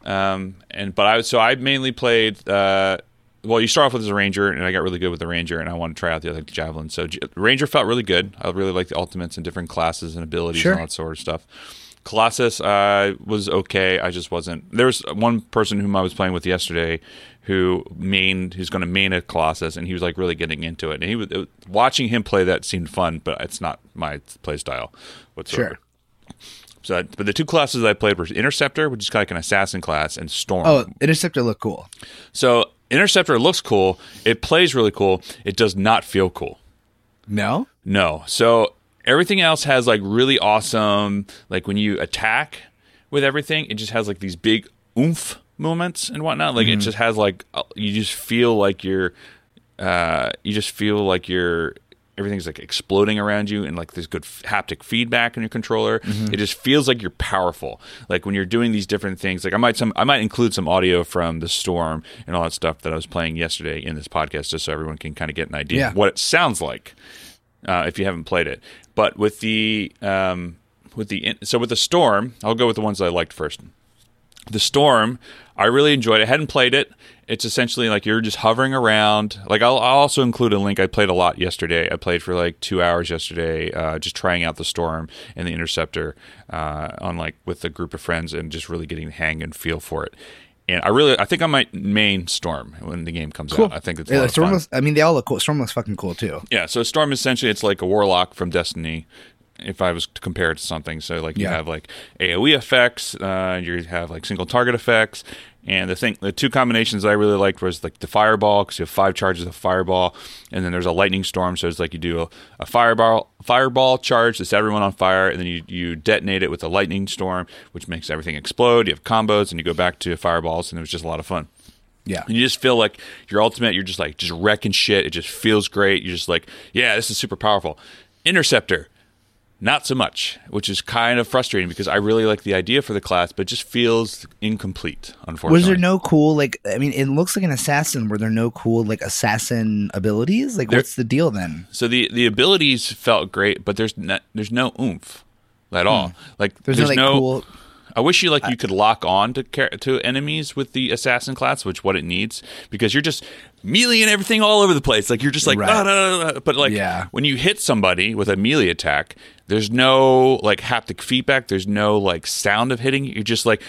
Um, and but I so I mainly played. Uh, well, you start off with as a ranger, and I got really good with the ranger, and I want to try out the other javelin. So J- ranger felt really good. I really like the ultimates and different classes and abilities Sure. and all that sort of stuff. Colossus uh, was okay. I just wasn't. There was one person whom I was playing with yesterday who main who's going to main a Colossus, and he was like really getting into it. And he was it, watching him play that seemed fun, but it's not my play style whatsoever. Sure. So, I- but the two classes I played were Interceptor, which is kind of like an assassin class, and Storm. oh, Interceptor look cool. So Interceptor looks cool. It plays really cool. It does not feel cool. No. No. So everything else has like really awesome, like when you attack with everything, it just has like these big oomph moments and whatnot. Like it just has like uh, you just feel like you're, uh, you just feel like you're. Everything's like exploding around you, and like there's good f- haptic feedback in your controller. It just feels like you're powerful. Like when you're doing these different things. Like I might some I might include some audio from the storm and all that stuff that I was playing yesterday in this podcast, just so everyone can kind of get an idea Yeah. of what it sounds like uh, if you haven't played it. But with the um, with the so with the storm, I'll go with the ones that I liked first. The storm, I really enjoyed. it. I hadn't played it. It's essentially like you're just hovering around. Like I'll, I'll also include a link. I played a lot yesterday. I played for like two hours yesterday, uh, just trying out the storm and the interceptor uh, on like with a group of friends and just really getting the hang and feel for it. And I really, I think I might main storm when the game comes Cool. out. I think it's a Yeah, lot of Storm fun. looks, I mean, they all look cool. Storm looks fucking cool too. Yeah, so Storm essentially it's like a warlock from Destiny. If I was to compare it to something, so like you Yeah. have like AOE effects, uh, you have like single target effects, and the thing, the two combinations that I really liked was like the fireball because you have five charges of fireball, and then there's a lightning storm. So it's like you do a, a fireball fireball charge that's everyone on fire, and then you you detonate it with a lightning storm, which makes everything explode. You have combos, and you go back to fireballs, and it was just a lot of fun. Yeah. And you just feel like your ultimate, you're just like just wrecking shit. It just feels great. You're just like, yeah, this is super powerful. Interceptor, not so much, which is kind of frustrating because I really like the idea for the class, but it just feels incomplete, unfortunately. Was there no cool like? I mean, it looks like an assassin. Were there no cool like assassin abilities? Like, There- what's the deal then? so the the abilities felt great, but there's no, there's no oomph. at all. Hmm. Like There's, there's, no like no. cool. I wish you like I, you could lock on to to enemies with the assassin class, which what it needs because you're just meleeing everything all over the place. Like you're just like, right. ah, da, da, da. but like yeah. when you hit somebody with a melee attack, there's no like haptic feedback. There's no like sound of hitting. You're just like,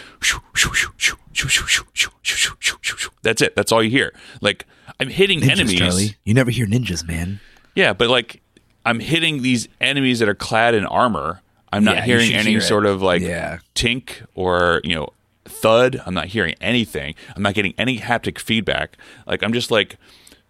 that's it. That's all you hear. Like I'm hitting ninjas, enemies. Charlie. You never hear ninjas, man. Yeah, but like I'm hitting these enemies that are clad in armor I'm not Yeah, hearing any hear sort of like Yeah. tink or you know thud. I'm not hearing anything. I'm not getting any haptic feedback. Like I'm just like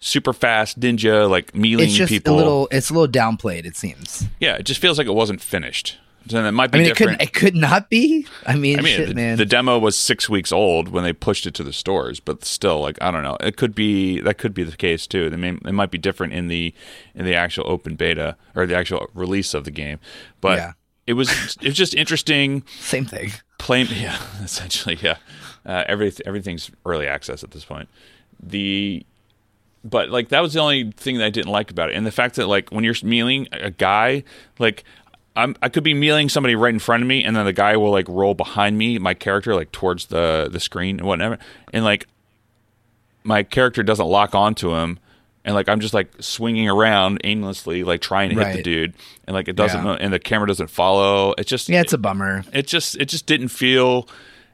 super fast ninja like meleeing It's just people. a little. It's a little downplayed. It seems. yeah, it just feels like it wasn't finished. So that might be I mean, it different. could. It could not be. I mean, I mean, shit, the, man. the demo was six weeks old when they pushed it to the stores, but still, like I don't know, it could be that could be the case too. They may, it might be different in the in the actual open beta or the actual release of the game, but Yeah. It was it was just interesting. <laughs> Same thing. Plain, yeah, <laughs> essentially, yeah. Uh, every everything's early access at this point. The but like that was the only thing that I didn't like about it, and the fact that like when you're meleeing a guy, like I'm I could be meleeing somebody right in front of me, and then the guy will like roll behind me, my character like towards the the screen and whatever, and like my character doesn't lock onto him. And like I'm just like swinging around aimlessly, like trying to hit the dude, and like it doesn't, Yeah. and the camera doesn't follow. It's just Yeah, it's a bummer. it just it just didn't feel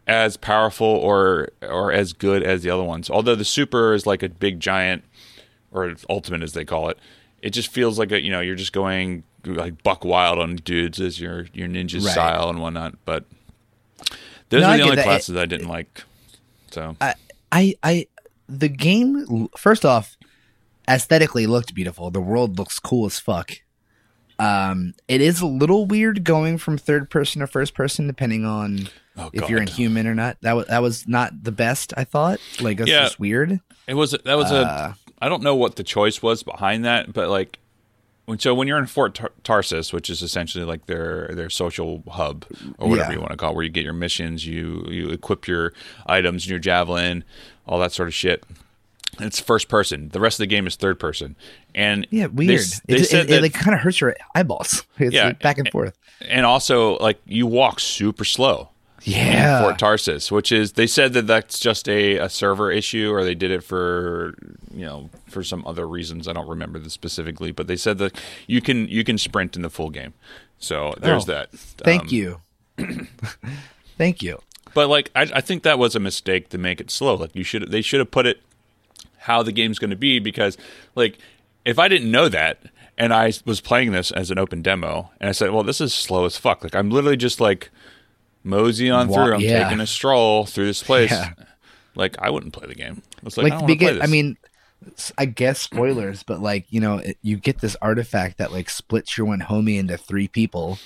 as powerful or or as good as the other ones. Although the super is like a big giant or ultimate as they call it, it just feels like a you know you're just going like buck wild on dudes as your your ninja Right. style and whatnot. But those No, are the only that. classes I didn't like. So I, I, I, the game. First off, aesthetically looked beautiful. The world looks cool as fuck. Um, it is a little weird going from third person to first person, depending on Oh, if you're in human or not. That was that was not the best. I thought. Like that's Yeah. just weird. It was that was Uh, a I don't know what the choice was behind that, but like when so when you're in Fort Tar- Tarsis, which is essentially like their their social hub or whatever Yeah. you want to call, it, where you get your missions, you you equip your items and your javelin, all that sort of shit. It's first person. The rest of the game is third person, and Yeah, weird. s- They, it, it, that, it, like kind of hurts your eyeballs. <laughs> It's Yeah. like back and forth. and also like you walk super slow. Yeah. Fort Tarsis, which is they said that that's just a, a server issue, or they did it for you know for some other reasons. I don't remember this specifically, but they said that you can you can sprint in the full game. So there's Oh, that. Thank Um, you. <clears throat> Thank you. But like I, I think that was a mistake to make it slow. Like you should they should have put it how the game's going to be because like if I didn't know that and I was playing this as an open demo and I said, well, this is slow as fuck. Like I'm literally just like mosey on Wa- through. I'm yeah. taking a stroll through this <laughs> place. Yeah. Like I wouldn't play the game. It's like, I like play begin. I mean, I guess spoilers, but like you know, it, you get this artifact that like splits your one homie into three people,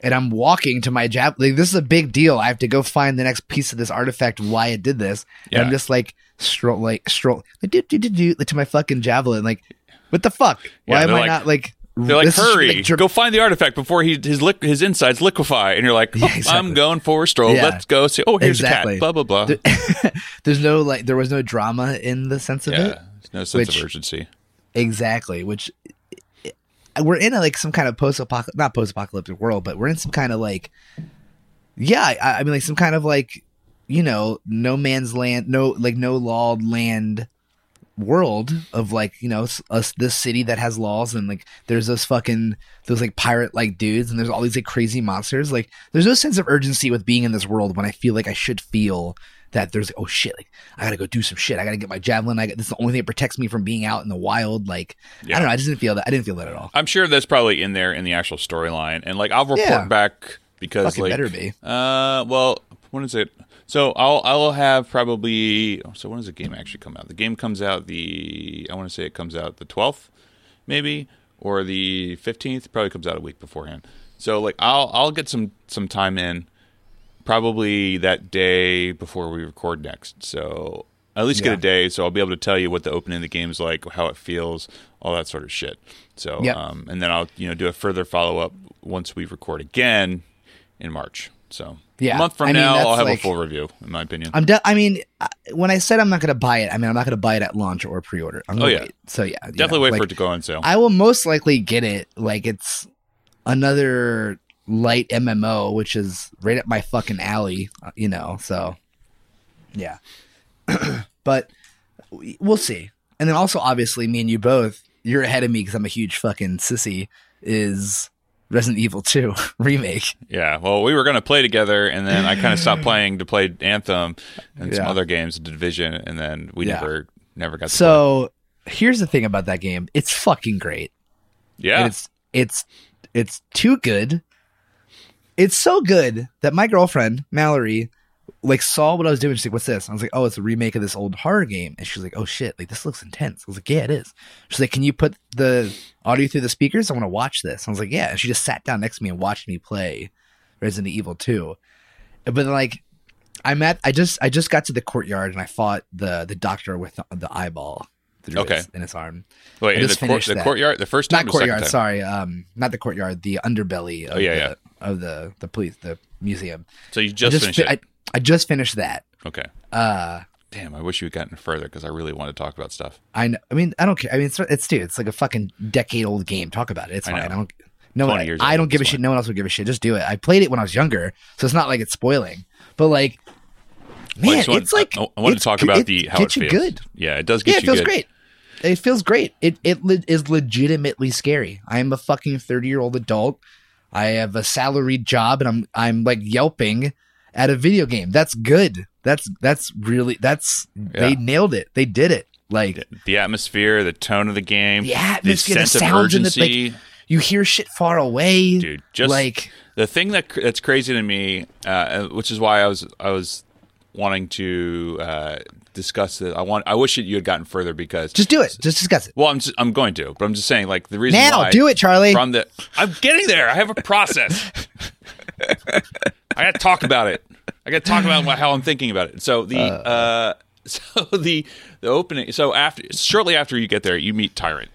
and I'm walking to my jab. Like this is a big deal. I have to go find the next piece of this artifact. Why it did this? And I'm just like stroll, like stroll, like, do do do do like, to my fucking javelin. Like, what the fuck? Why Yeah, am I like- not like? they're like, hurry, like, dr- go find the artifact before he his liq- his insides liquefy. And you're like, <laughs> oh, Yeah, exactly. I'm going for a stroll. Yeah. Let's go see. Oh, here's Exactly. a cat. Blah blah blah. <laughs> There's no like, there was no drama in the sense of it. there's no sense Which- of urgency. Exactly, which we're in a, like some kind of post apocalyptic, not post apocalyptic world, but we're in some kind of like, yeah, I, I mean, like some kind of like, you know, no man's land, no like no law land world of like you know us this city that has laws and like there's those fucking those like pirate like dudes and there's all these like crazy monsters. Like there's no sense of urgency with being in this world when i feel like i should feel that there's oh shit like i gotta go do some shit i gotta get my javelin i got this is the only thing that protects me from being out in the wild like i don't know i just didn't feel that i didn't feel that at all I'm sure that's probably in there in the actual storyline, and like I'll report Yeah. back because Fucking like better be. Uh, well, when is it? So I'll I'll have probably. So when does the game actually come out? The game comes out the. I want to say it comes out the 12th, maybe, or the 15th. Probably comes out a week beforehand. So like I'll I'll get some some time in, probably that day before we record next. So at least get a day, so I'll be able to tell you what the opening of the game is like, how it feels, all that sort of shit. So, Yep. um, and then I'll you know do a further follow up once we record again in March. So Yeah. a month from I mean, now, I'll have like- a full review, in my opinion. i'm de- i mean when i said i'm not gonna buy it i mean i'm not gonna buy it at launch or pre-order i'm Oh, yeah. wait. so yeah Definitely know, wait like, for it to go on sale. I will most likely get it. Like it's another light MMO, which is right up my fucking alley, uh, you know. So, yeah. <clears throat> but we- we'll see. And then also, obviously, me and you both, you're ahead of me because I'm a huge fucking sissy. Is Resident Evil 2 <laughs> remake? Yeah, well, we were going to play together, and then I kind of stopped <laughs> playing to play Anthem and some Yeah. other games, Division, and then we Yeah. never never got to So here's the thing about that game: it's fucking great. Yeah, And it's it's it's too good. It's so good that my girlfriend Mallory like saw what I was doing. She's like, "What's this?" I was like, "Oh, it's a remake of this old horror game." And she's like, "Oh shit! Like this looks intense." I was like, "Yeah, it is." She's like, "Can you put the audio through the speakers? I want to watch this." I was like, "Yeah." And she just sat down next to me and watched me play Resident Evil Two. But like, I'm at I just I just got to the courtyard and I fought the the doctor with the, the eyeball through Okay. his, in his arm. wait, I in the, just court, the that. courtyard, the first time, Not the courtyard, time? sorry. Um, not the courtyard, the underbelly. Of Oh, yeah, the, yeah. Of the the police, the museum. So you I just, finished fi- it. I, I just finished that. okay. Uh, Damn, I wish you had gotten further because I really want to talk about stuff. I know, I mean, I don't care. I mean, it's it's dude, it's like a fucking decade old game. Talk about it. It's I fine. know. I don't. No 20 one. years I don't give a this shit. No one else would give a shit. Just do it. I played it when I was younger, so it's not like it's spoiling. But like, I man, just want- it's like I, I wanted to talk about it the how gets it feels. good. Yeah, it does get Yeah, it you feels good. great. It feels great. It it le- is legitimately scary. I am a fucking thirty year old adult. I have a salaried job, and I'm I'm like yelping at a video game. That's good. That's that's really that's they nailed it. They did it. Like The atmosphere, the tone of the game, the atmosphere, the, sense of sounds, and the urgency. like. You hear shit far away, dude just like the thing that that's crazy to me uh, which is why i was i was wanting to uh, discuss it i want i wish you had gotten further because just do it. Just discuss it well i'm just, i'm going to but i'm just saying like the reason now. Do it, Charlie. from the i'm getting there i have a process i gotta talk about it i gotta talk about how i'm thinking about it so the uh, <laughs> so the the opening so after shortly after you get there you meet tyrant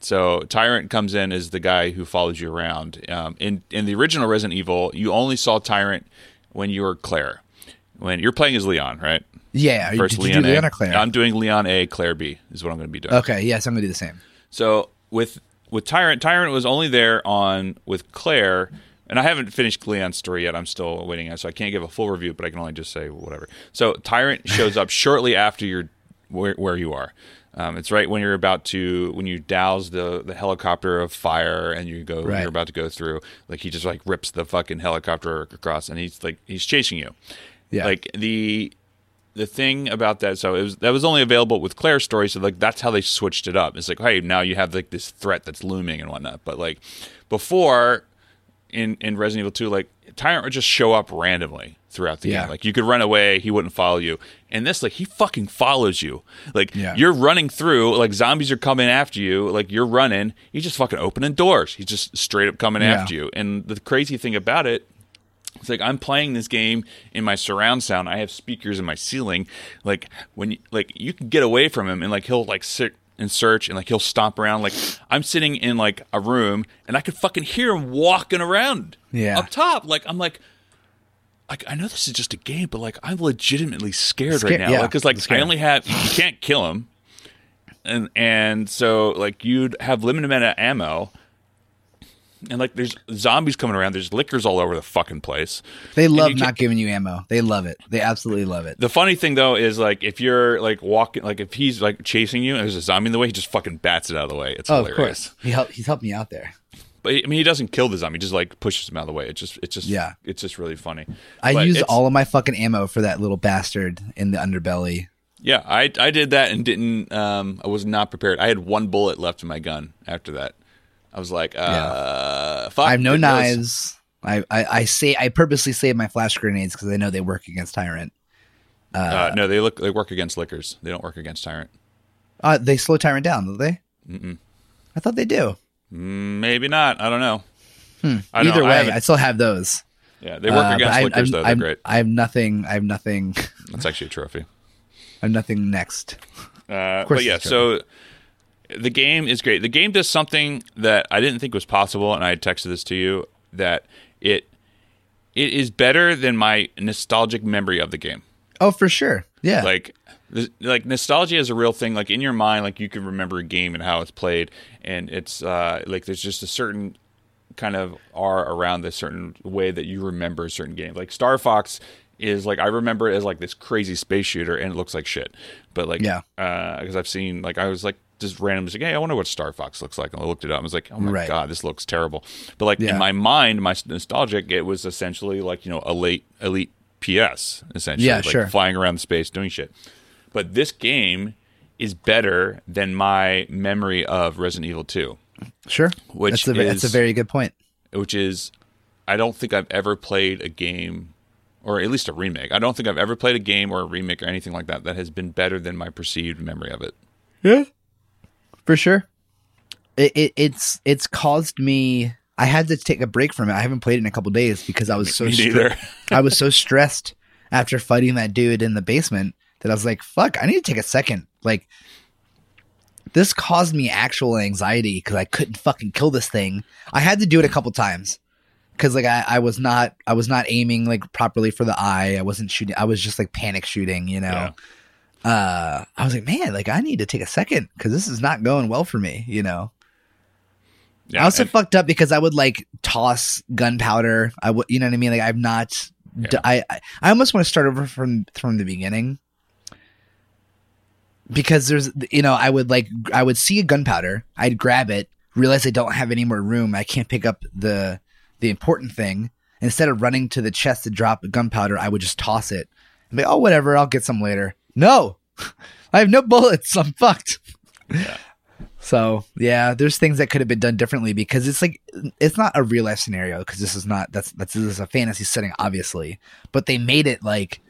so Tyrant comes in as the guy who follows you around. Um, in in the original Resident Evil, you only saw Tyrant when you were Claire. When you're playing as Leon, right? yeah. First did you Leon. Leon or Claire? I'm doing Leon A. Claire B. Is what I'm going to be doing. okay. Yes, I'm gonna do the same. So with with Tyrant, Tyrant was only there on with Claire, and I haven't finished Leon's story yet. I'm still waiting, so I can't give a full review, but I can only just say whatever. So Tyrant <laughs> shows up shortly after you're where, where you are. Um, it's right when you're about to when you douse the the helicopter of fire and you go Right. you're about to go through. Like he just like rips the fucking helicopter across, and he's like he's chasing you. Yeah. Like the the thing about that so it was that was only available with claire's story so like that's how they switched it up it's like hey now you have like this threat that's looming and whatnot but like before in in resident evil 2 like tyrant would just show up randomly throughout the Yeah. game like you could run away he wouldn't follow you and this like he fucking follows you like Yeah. you're running through like zombies are coming after you like you're running he's just fucking opening doors he's just straight up coming Yeah. after you and the crazy thing about it it's like I'm playing this game in my surround sound. I have speakers in my ceiling. Like when you, like you can get away from him and like he'll like sit and search and like he'll stomp around. Like I'm sitting in like a room and I could fucking hear him walking around. Yeah. Up top. Like I'm like like I know this is just a game, but like I'm legitimately scared Sca- right now. yeah, Because like. I only have you can't kill him. And and so like you'd have limited amount of ammo. And like there's zombies coming around, there's lickers all over the fucking place. They love not giving you ammo. They love it. They absolutely love it. The funny thing though is like if you're like walking, like if he's like chasing you and there's a zombie in the way, he just fucking bats it out of the way. It's Oh, of course. He helped. He's helped me out there. But I mean, he doesn't kill the zombie; he just like pushes him out of the way. It's just, it's just, Yeah. it's just really funny. I But used all of my fucking ammo for that little bastard in the underbelly. Yeah, I I did that and didn't. Um, I was not prepared. I had one bullet left in my gun after that. I was like, uh, fuck. I have no knives. I, I, I say I purposely save my flash grenades because I know they work against tyrant. Uh, no, they look they work against lickers. They don't work against tyrant. Uh, they slow tyrant down, don't they? Mm-mm. I thought they do. Maybe not. I don't know. I don't Hmm. Either know. Way, haven't- I, still have those. yeah, they work Uh, against I, lickers I'm- though. They're I'm- great. I have nothing. I have nothing. That's actually a trophy. <laughs> I have nothing next. Uh, course but yeah, so the game is great. The game does something that I didn't think was possible, and I had texted this to you that it it is better than my nostalgic memory of the game. Oh, for sure. Yeah. Like like nostalgia is a real thing. Like in your mind, like you can remember a game and how it's played, and it's uh, like there's just a certain kind of are around this certain way that you remember a certain game. Like Star Fox is like I remember it as like this crazy space shooter, and it looks like shit. But like, Yeah. because I've seen like I was like just randomly like, hey, I wonder what Star Fox looks like, and I looked it up. I was like, oh my Right. god, this looks terrible. But like Yeah. in my mind, my nostalgic, it was essentially like you know elite elite PS essentially, Yeah, like sure. flying around space doing shit. But this game is better than my memory of Resident Evil 2 Sure. Which that's a, ve- that's a very good point. which is I don't think I've ever played a game or at least a remake. I don't think I've ever played a game or a remake or anything like that that has been better than my perceived memory of it. Yeah, for sure. It, it it's it's caused me. I had to take a break from it. I haven't played it in a couple days because I was so stre- <laughs> I was so stressed after fighting that dude in the basement that I was like, "Fuck! I need to take a second. Like, this caused me actual anxiety because I couldn't fucking kill this thing. I had to do it a couple times because like I, I was not I was not aiming like properly for the eye. I wasn't shooting. I was just like panic shooting. You know. Uh, I was like, man, like I need to take a second because this is not going well for me. You know. Yeah, I also and- fucked up because I would like toss gunpowder. I would, you know what I mean? Like I'm not. Yeah. I I I almost want to start over from from the beginning because there's you know I would like I would see a gunpowder, I'd grab it, realize I don't have any more room, I can't pick up the the important thing. Instead of running to the chest to drop gunpowder, I would just toss it. And be like, oh whatever, I'll get some later. No, <laughs> I have no bullets. I'm fucked. So yeah, there's things that could have been done differently because it's like it's not a real life scenario because this is not that's that's this is a fantasy setting obviously, but they made it like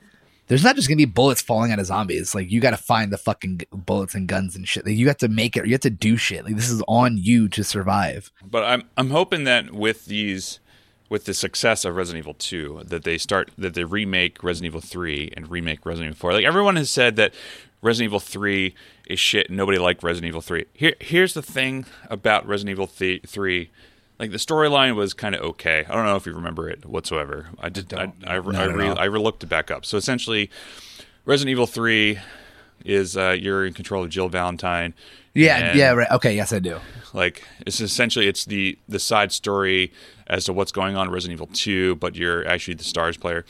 there's not just gonna be bullets falling out of zombies. Like you got to find the fucking bullets and guns and shit. Like, you have to make it. You have to do shit. Like this is on you to survive. But I'm I'm hoping that with these with the success of Resident Evil 2 that they start that they remake Resident Evil 3 and remake Resident Evil 4. Like everyone has said that Resident Evil 3 is shit and nobody liked Resident Evil 3. Here here's the thing about Resident Evil th- 3 like the storyline was kind of okay. I don't know if you remember it whatsoever. I did. I I, I, I, re- I re- looked it back up. So essentially, Resident Evil Three is uh, you're in control of Jill Valentine. Yeah, and- yeah, right. Okay, yes, I do. like it's essentially it's the the side story as to what's going on in Resident Evil 2, but you're actually the stars player.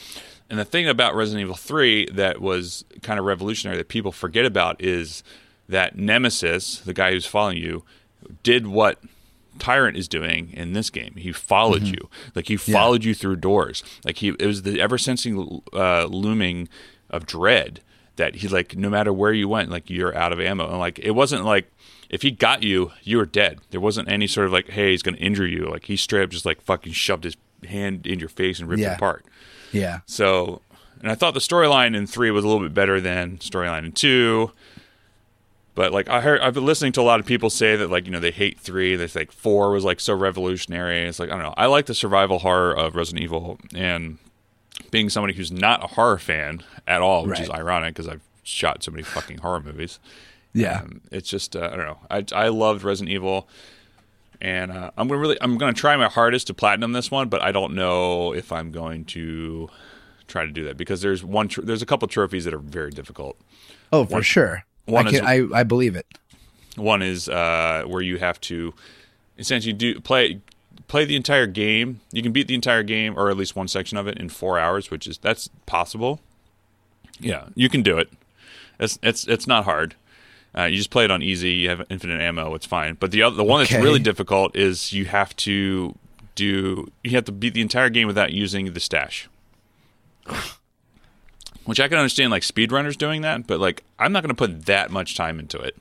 And the thing about Resident Evil 3 that was kind of revolutionary that people forget about is that Nemesis, the guy who's following you, did what Tyrant is doing in this game. He followed you. Like he followed you through doors. Like he it was the ever sensing uh, looming of dread that he like no matter where you went, like you're out of ammo. And like it wasn't like if he got you, you were dead. There wasn't any sort of like, hey, he's gonna injure you. Like he straight up just like fucking shoved his hand in your face and ripped Yeah. it apart. Yeah, So, and I thought the storyline in three was a little bit better than storyline in two. But like I heard, I've been listening to a lot of people say that like you know they hate three. They think four was like so revolutionary. It's like I don't know. I like the survival horror of Resident Evil, and being somebody who's not a horror fan at all, which is ironic because I've shot so many fucking horror movies. Yeah. Um, it's just uh, I don't know. I I loved Resident Evil, and uh, I'm gonna really I'm gonna try my hardest to platinum this one, but I don't know if I'm going to try to do that because there's one tr- there's a couple trophies that are very difficult. oh, for sure. one I, is- I I believe it. One is uh, where you have to essentially do play play the entire game. You can beat the entire game or at least one section of it in four hours, which is that's possible. Yeah, you can do it. It's it's it's not hard. Uh, you just play it on easy. You have infinite ammo. It's fine. But the other, the one Okay. that's really difficult is you have to do you have to beat the entire game without using the stash. Which I can understand, like speedrunners doing that, but like I'm not going to put that much time into it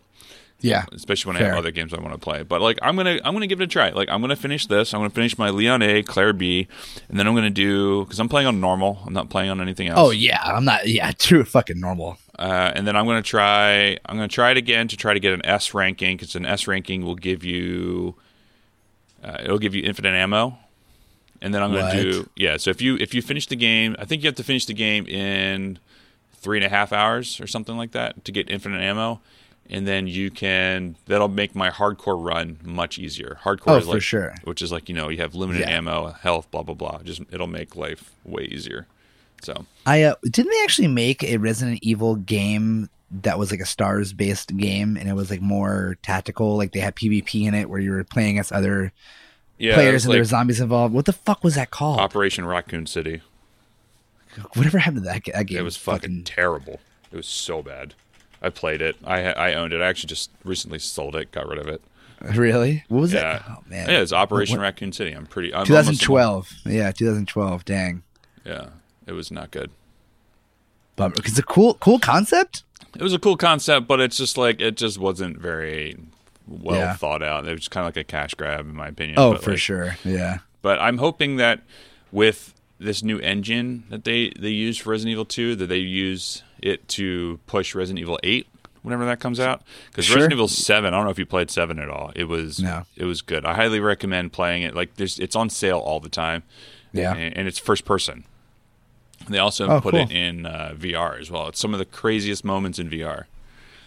Yeah, especially when I have other games I want to play. But like I'm gonna I'm gonna give it a try. Like I'm gonna finish this. I'm gonna finish my Leon A, Claire B, and then I'm gonna do because I'm playing on normal. I'm not playing on anything else. Oh yeah, I'm not. Yeah, <laughs> true. Fucking normal. Uh, and then I'm gonna try. I'm gonna try it again to try to get an S ranking because an S ranking will give you. Uh, it'll give you infinite ammo, and then I'm gonna do yeah. So if you if you finish the game, I think you have to finish the game in three and a half hours or something like that to get infinite ammo. And then you can that'll make my hardcore run much easier. Hardcore Oh, is for sure. which is like you know you have limited Yeah. ammo, health, blah blah blah. Just it'll make life way easier. So I uh, didn't they actually make a Resident Evil game that was like a stars based game and it was like more tactical. Like they had PvP in it where you were playing against other Yeah, players and there were zombies involved. What the fuck was that called? Operation Raccoon City. Whatever happened to that, that game? It was fucking terrible. It was so bad. I played it. I I owned it. I actually just recently sold it. Got rid of it. really. What was Yeah. it? Oh man, Yeah, it's Operation What- Raccoon City. I'm pretty. I'm 2012. Yeah, 2012. Dang, Yeah, it was not good. bummer. It's a cool, cool concept. It was a cool concept, but it's just like it just wasn't very well Yeah. thought out. It was kind of like a cash grab, in my opinion. Oh, but, for like, sure. Yeah. But I'm hoping that with this new engine that they they use for Resident Evil 2, that they use it to push Resident Evil 8 whenever that comes out. Because Sure. Resident Evil 7, I don't know if you played 7 at all. It was No. it was good. I highly recommend playing it. Like there's it's on sale all the time. Yeah. and, and it's first person. They also Oh, put cool. it in uh, VR as well. It's some of the craziest moments in VR.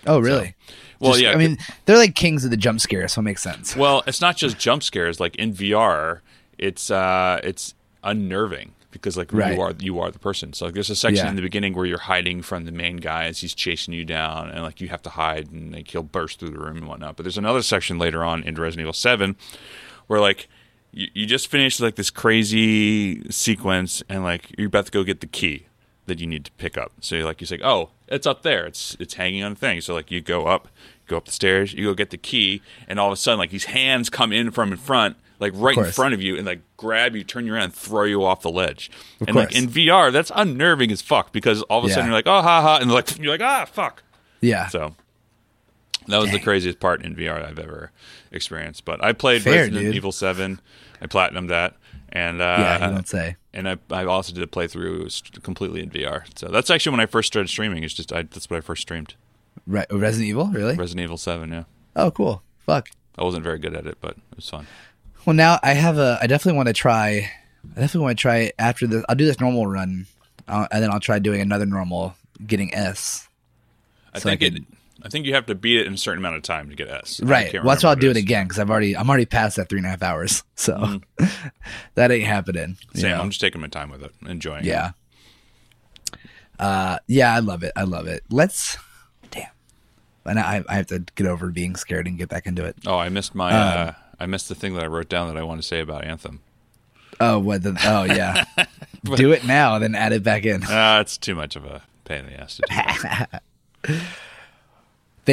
Oh, really? Well, Just- yeah, I mean, they're like kings of the jump scare, so it makes sense. Well, it's not just jump scares. Like in VR, it's uh, it's unnerving because like Right. you are you are the person. So like there's a section Yeah. in the beginning where you're hiding from the main guy as he's chasing you down, and like you have to hide, and like he'll burst through the room and whatnot. But there's another section later on in Resident Evil Seven where like you, you just finished like this crazy sequence, and like you're about to go get the key that you need to pick up. So you're like you say, oh, it's up there. It's it's hanging on a thing. So like you go up, go up the stairs, you go get the key, and all of a sudden like these hands come in from in front, like right in front of you, and like grab you, turn you around, and throw you off the ledge. Of and like in VR, that's unnerving as fuck because all of a Yeah. sudden you're like, oh ha ha, and like <laughs> you're like ah fuck. Yeah. So that was the craziest part in VR I've ever experienced. But I played Fair, Resident dude. Evil Seven, I platinumed that, and uh, yeah, you don't say. and I, I also did a playthrough completely in VR. So that's actually when I first started streaming. It's just I, that's what I first streamed. Re- Resident Evil, really? Resident Evil Seven. Yeah, Oh, cool. Fuck. I wasn't very good at it, but it was fun. Well, now I have a. I definitely want to try. I definitely want to try after this. I'll do this normal run, uh, and then I'll try doing another normal, getting S. I So I think it. I think you have to beat it in a certain amount of time to get S. Right. Well, that's why I'll do it again because I've already. I'm already past that three and a half hours, <laughs> so <laughs> that ain't happening. Same. know? I'm just taking my time with it, enjoying it. Yeah. Uh, yeah, I love it. I love it. Let's. Damn. And I, I have to get over being scared and get back into it. Oh, I missed my. Um, uh, I missed the thing that I wrote down that I want to say about Anthem. Oh, what the? Oh, yeah. <laughs> do it now, then add it back in. Ah, it's too much of a pain in the ass to do.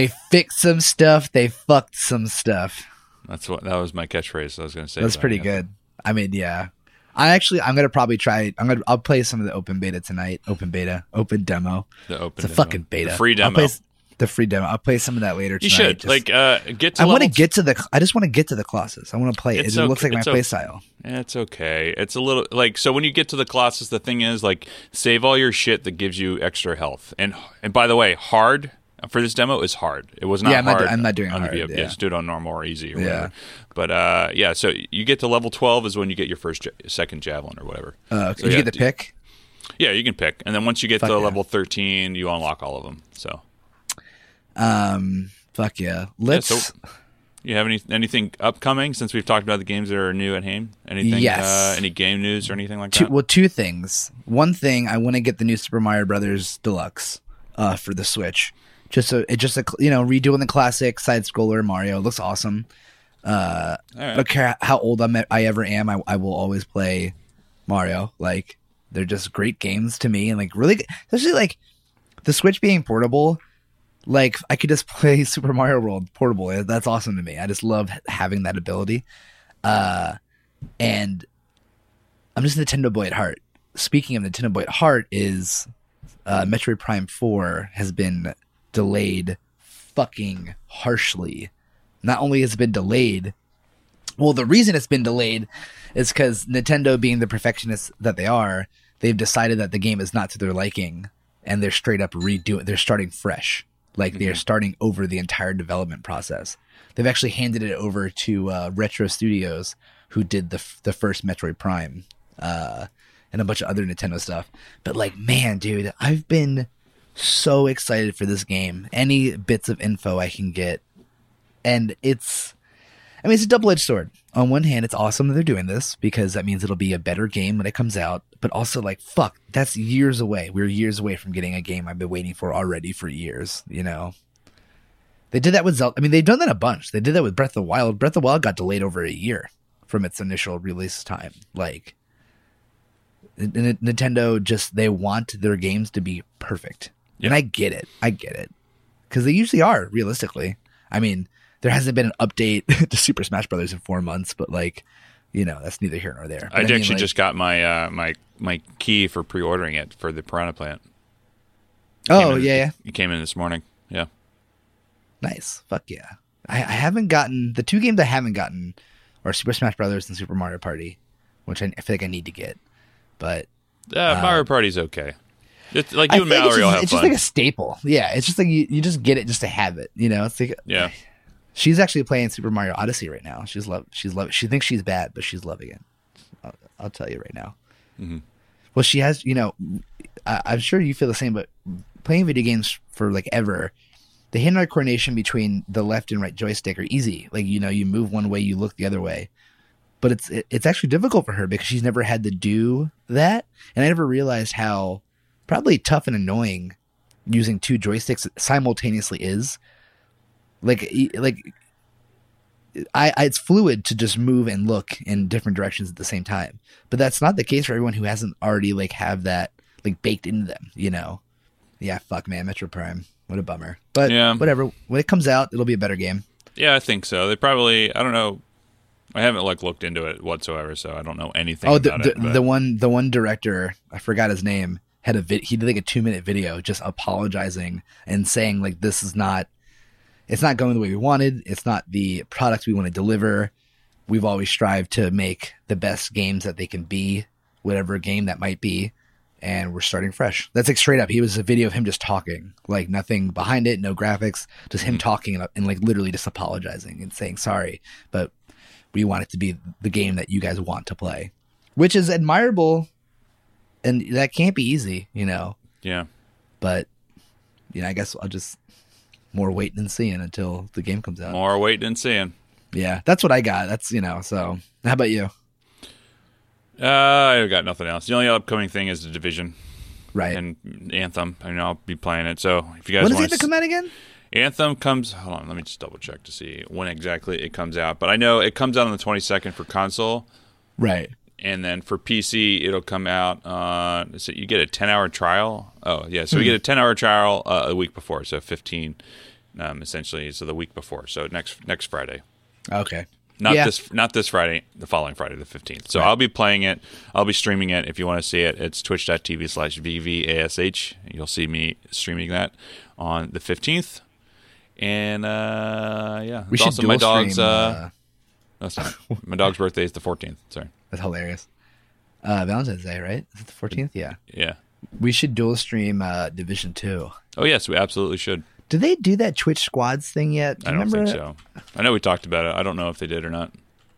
That. They fixed some stuff. They fucked some stuff. That's what that was my catchphrase. I was going to say. That's about pretty Anthem. good. I mean, yeah. I actually, I'm gonna probably try. I'm gonna, I'll play some of the open beta tonight. Open beta, open demo. The open It's a demo. fucking beta. The free I'll demo. play the free demo. I'll play some of that later. you Tonight. should Just- like uh, get. To I want to get to the. I just want to get to the classes. I want to play it. It looks like my it's play okay. style. It's okay. It's a little like so when you get to the classes, the thing is like save all your shit that gives you extra health. And and by the way, hard for this demo is hard. It was not Yeah, I'm not hard. do- I'm not doing on the hard, VF. yeah. just do it on normal or easy or Yeah. whatever. But uh, yeah, so you get to level twelve is when you get your first ja- second javelin or whatever. Uh, So you yeah, get the pick? Yeah, you can pick, and then once you get Fuck to yeah. level thirteen, you unlock all of them. So Um, fuck yeah. Let's. so- you have any anything upcoming since we've talked about the games that are new at Haim? Anything? Yes. Uh, any game news or anything like two, that? well, two things. One thing, I want to get the new Super Mario Brothers Deluxe uh, for the Switch. Just it just a you know redoing the classic side scroller Mario It looks awesome. Uh, All I don't care how old I'm, I ever am. I, I will always play Mario. Like they're just great games to me, and like really, especially like the Switch being portable. Like I could just <laughs> play Super Mario World portable. That's awesome to me. I just love having that ability. Uh, and I'm just a Nintendo boy at heart. Speaking of Nintendo boy at heart, is uh, Metroid Prime Four has been delayed fucking harshly. Not only has it been delayed, well, the reason it's been delayed is because Nintendo, being the perfectionists that they are, they've decided that the game is not to their liking, and they're straight up redoing. They're starting fresh, like they're starting over the entire development process. They've actually handed it over to uh, Retro Studios, who did the f- the first Metroid Prime, uh, and a bunch of other Nintendo stuff. But like, man, dude, I've been so excited for this game. Any bits of info I can get, and it's I mean, it's a double edged sword. On one hand, it's awesome that they're doing this because that means it'll be a better game when it comes out. But also, like, fuck, that's years away. We're years away from getting a game I've been waiting for already for years, you know? They did that with Zelda. I mean, they've done that a bunch. They did that with Breath of the Wild. Breath of the Wild got delayed over a year from its initial release time. Like Nintendo just they want their games to be perfect. And I get it. I get it. Cuz they usually are realistically. I mean, there hasn't been an update <laughs> to Super Smash Brothers in 4 months, but like, you know, that's neither here nor there. I But actually mean, like- just got my uh, my my key for pre-ordering it for the Piranha Plant. Came Oh, in- yeah, yeah. It came in this morning. Yeah. Nice. Fuck yeah. I, I haven't gotten the two games I haven't gotten are Super Smash Brothers and Super Mario Party, which I, I feel like I need to get. But Uh, Mario Party's okay. It's like I you and like it's Mallory will just, have it's just like a staple. Yeah, it's just like you, you just get it just to have it. You know, it's like yeah. she's actually playing Super Mario Odyssey right now. She's love she's love she thinks she's bad, but she's loving it. I'll, I'll tell you right now. Mm-hmm. Well, she has. You know, I, I'm sure you feel the same, but playing video games for like ever. The hand-eye coordination between the left and right joystick are easy. Like you know, you move one way, you look the other way. But it's it, it's actually difficult for her because she's never had to do that, and I never realized how probably tough and annoying using two joysticks simultaneously is. Like like I, I it's fluid to just move and look in different directions at the same time. But that's not the case for everyone who hasn't already like have that like baked into them, you know. Yeah, fuck man, Metroid Prime. What a bummer. But Yeah. whatever. When it comes out, it'll be a better game. Yeah, I think so. They probably I don't know. I haven't like looked into it whatsoever, so I don't know anything Oh, the about the, it. the one the one director, I forgot his name, had a vid- he did like a 2-minute video just apologizing and saying like this is not it's not going the way we wanted. It's not the product we want to deliver. We've always strived to make the best games that they can be, whatever game that might be, and we're starting fresh. That's like straight up. He was a video of him just talking, like nothing behind it, no graphics, just him mm-hmm. talking and, and like literally just apologizing and saying sorry, but we want it to be the game that you guys want to play, which is admirable, and that can't be easy, you know. yeah. But you know, I guess I'll just more waiting and seeing until the game comes out. More waiting and seeing. Yeah, that's what I got. That's you know. So how about you? Uh, I got nothing else. The only upcoming thing is the division Right. and Anthem. I know I'll be playing it. So if you guys when does want it come out again? Anthem comes. Hold on, let me just double check to see when exactly it comes out. But I know it comes out on the 22nd for console, Right. And then for PC it'll come out. Uh, so you get a 10 hour trial. Oh yeah, so we get a 10 hour trial uh, a week before, so 15, um, essentially. So the week before, so next next Friday. Okay. Not Yeah. this not this Friday, the following Friday, the 15th. So I'll be playing it. I'll be streaming it. If you want to see it, it's twitch.tv slash VVASH. You'll see me streaming that on the 15th. And uh, yeah, We it's should also my dog's. stream. uh, uh, that's not <laughs> my dog's birthday is the 14th. Sorry. That's hilarious. Uh, Valentine's Day, right? Is it the fourteenth? Yeah. Yeah. We should dual stream uh, Division Two. Oh yes, we absolutely should. Do they do that Twitch Squads thing yet? Do I don't think so. I know we talked about it. I don't know if they did or not.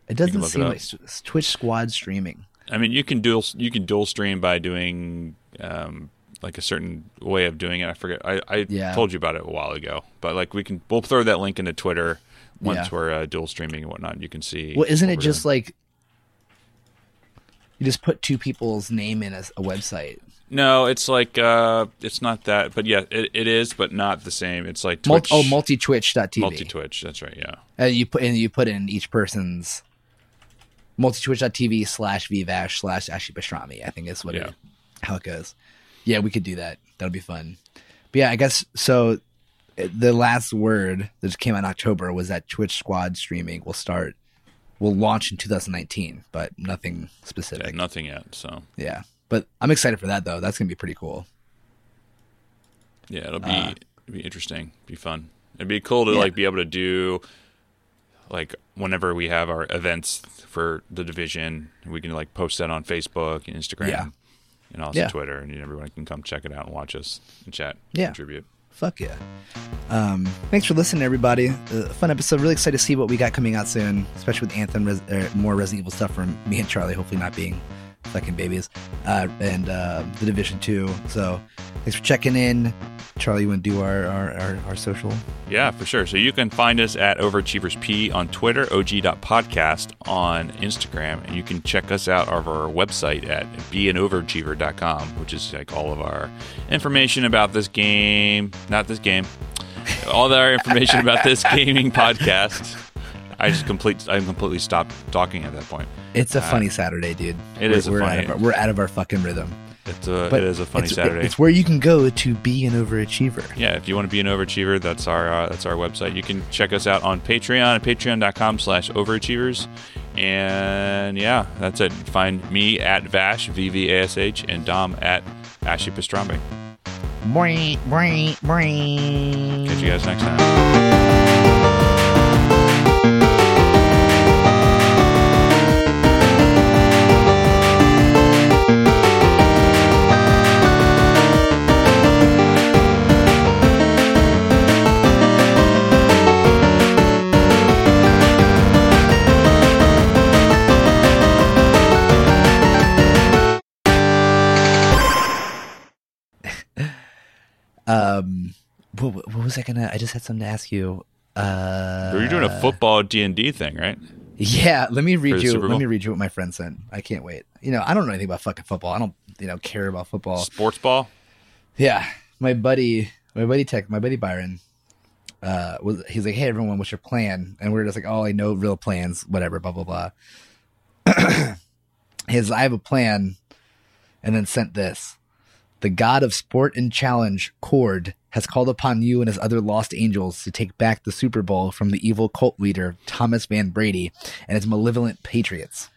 It doesn't look it seem like Twitch Squad streaming. I mean, you can dual you can dual stream by doing um, like a certain way of doing it. I forget. I, I Yeah. told you about it a while ago, but like we can we'll throw that link into Twitter once Yeah. we're uh, dual streaming and whatnot. And you can see. Well, isn't it just doing. like you just put two people's name in a, a website? no? It's like uh, it's not that, but yeah, it, it is, but not the same. It's like Mul- oh, multi Twitch.tv. multi Twitch. That's right. Yeah. And you put and you put in each person's multi Twitch.tv slash vvash slash Ashley Pastrami. I think is what Yeah. it how it goes. Yeah, we could do that. That'll be fun. But yeah, I guess so. The last word that just came out in October was that Twitch Squad streaming will start, will launch in 2019, but nothing Yeah, specific. nothing yet. So Yeah, but I'm excited for that though. That's gonna be pretty cool. yeah, it'll be Uh, it'll be interesting. Be fun. It'd be cool to Yeah. like be able to do like whenever we have our events for the division, we can like post that on Facebook and Instagram Yeah. and also Yeah. Twitter, and everyone can come check it out and watch us and chat, Yeah. contribute. Fuck yeah. Um, thanks for listening, everybody. Uh, fun episode. Really excited to see what we got coming out soon, especially with Anthem, res- more Resident Evil stuff from me and Charlie, hopefully not being fucking babies, uh, and uh, The Division 2. So thanks for checking in. Charlie, you want to do our, our, our, our social? Yeah, for sure. So you can find us at Overachievers P on Twitter, og.podcast on Instagram, and you can check us out on our website at beanoverachiever.com, which is like all of our information about this game, not this game, all our information about this <laughs> gaming podcast. I just complete. I completely stopped talking at that point. It's a funny Saturday, dude. It we're, is a we're funny- Out of our, we're out of our fucking rhythm. It's a. But it is a funny it's, Saturday. It's where you can go to be an overachiever. yeah, if you want to be an overachiever, that's our uh, that's our website. You can check us out on Patreon at patreon.com slash overachievers. And yeah, that's it. Find me at Vash, V-V-A-S-H, and Dom at Ashy Pastrami. Catch you guys next time. Um, what, what was I gonna? I just had something to ask you. Uh, You're doing a football D&D thing, right? yeah. Let me read you. Let me read you what my friend sent. I can't wait. You know, I don't know anything about fucking football. I don't, you know, care about football. Sports ball? Yeah, my buddy, my buddy Tech, my buddy Byron, uh, was he's like, hey everyone, what's your plan? And we are just like, oh, I know real plans, whatever, blah blah blah. <clears throat> his, I have a plan, and then sent this. The god of sport and challenge, Kord, has called upon you and his other lost angels to take back the Super Bowl from the evil cult leader Thomas Van Brady and his malevolent patriots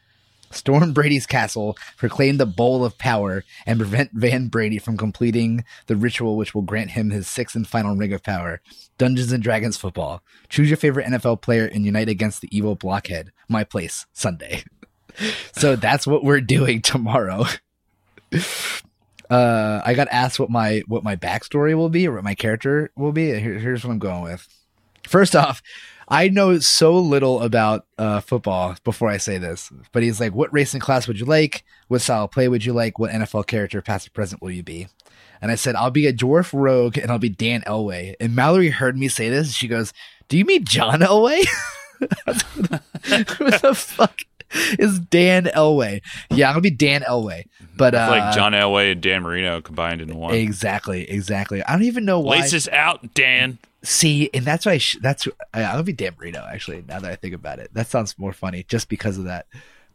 storm Brady's castle, proclaim the bowl of power, and prevent Van Brady from completing the ritual which will grant him his sixth and final ring of power. Dungeons and Dragons football. Choose your favorite NFL player and unite against the evil blockhead. My place, Sunday. <laughs> so that's what we're doing tomorrow. <laughs> Uh, I got asked what my what my backstory will be or what my character will be. Here, here's what I'm going with. First off, I know so little about uh, football before I say this, but he's like, "What racing class would you like? What style of play would you like? What NFL character, past or present, will you be?" And I said, "I'll be a dwarf rogue, and I'll be Dan Elway." And Mallory heard me say this. She goes, "Do you mean John Elway? <laughs> Who the <laughs> fuck <laughs> is Dan Elway?" Yeah, I'm gonna be Dan Elway, but uh, like John Elway and Dan Marino combined in one. Exactly, exactly. I don't even know why. Laces out, Dan. See, and that's why I sh- that's I- I'll be Dan Marino. Actually, now that I think about it, that sounds more funny just because of that.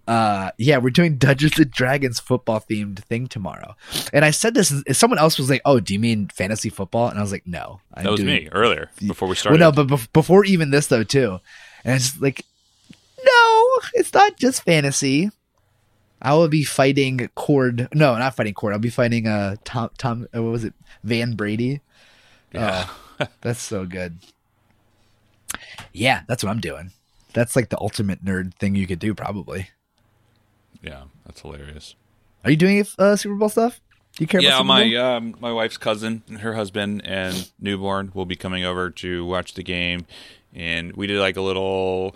Uh, yeah, we're doing Dungeons and Dragons football themed thing tomorrow, and I said this. Someone else was like, "Oh, do you mean fantasy football?" And I was like, "No, I'm That was doing- me earlier before we Well, started. no, but bef- before even this though too, and it's like, no, it's not just fantasy. I will be fighting Kord. No, not fighting Kord. I'll be fighting uh Tom Tom. uh, What was it? Van Brady. yeah. Oh, that's so good. Yeah, that's what I'm doing. That's like the ultimate nerd thing you could do, probably. yeah, that's hilarious. Are you doing uh, Super Bowl stuff? Do you care Yeah, about Super my Bowl? um, my wife's cousin, her husband, and newborn will be coming over to watch the game, and we did like a little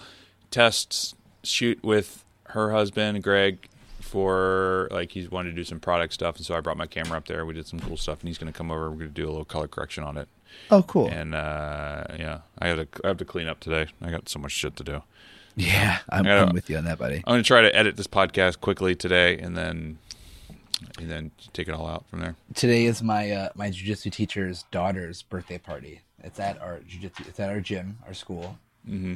test shoot with her husband, Greg, for like he's wanted to do some product stuff, and so I brought my camera up there. We did some cool stuff, and he's going to come over. We're going to do a little color correction on it, oh, cool. and uh, yeah, I have to I have to clean up today. I got so much shit to do. yeah, I'm, gotta- I'm with you on that, buddy. I'm going to try to edit this podcast quickly today, and then and then take it all out from there. Today is my uh, my jujitsu teacher's daughter's birthday party. It's at our jujitsu. It's at our gym, our school. Mm-hmm.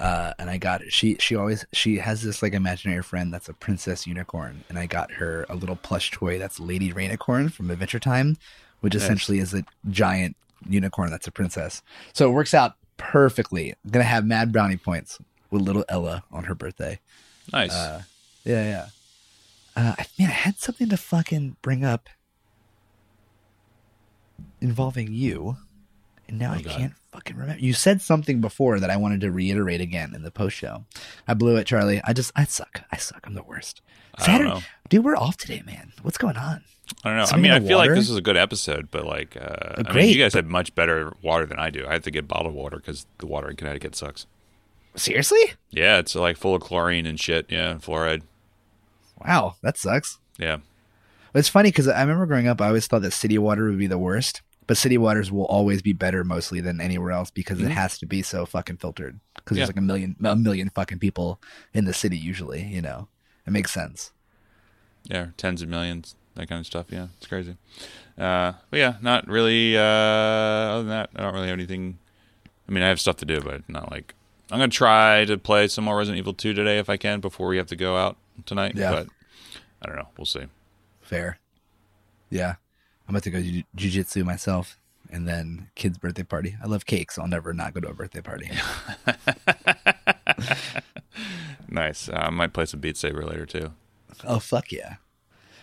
Uh, and I got she she always she has this like imaginary friend that's a princess unicorn, and I got her a little plush toy that's Lady Rainicorn from Adventure Time, which essentially is a giant unicorn that's a princess. So it works out perfectly. I'm gonna have mad brownie points with little Ella on her birthday. Nice. Uh, yeah, yeah. Uh, I- man, I had something to fucking bring up involving you, and now I God. can't fucking remember. You said something before that I wanted to reiterate again in the post show. I blew it, Charlie. I just, I suck. I suck. I'm the worst. I don't Saturday, know. dude, we're off today, man. What's going on? I don't know. I mean, I feel like this is a good episode, but like, uh, I mean, you guys have much better water than I do. I have to get bottled water because the water in Connecticut sucks. Seriously? Yeah, it's like full of chlorine and shit. Yeah, and fluoride. Wow, that sucks. Yeah, It's funny because I remember growing up, I always thought that city water would be the worst, but city waters will always be better mostly than anywhere else because it has to be so fucking filtered. Because Yeah. there's like a million, a million fucking people in the city usually. You know, it makes sense. yeah, tens of millions, that kind of stuff. Yeah, it's crazy. Uh, but yeah, not really. Uh, other than that, I don't really have anything. I mean, I have stuff to do, but not like I'm gonna try to play some more Resident Evil 2 today if I can before we have to go out tonight. Yeah. But I don't know. We'll see. Fair. Yeah. I'm about to go to jujitsu myself and then kid's birthday party. I love cake, so I'll never not go to a birthday party. <laughs> Nice. Uh, I might play some Beat Saber later too. oh fuck yeah.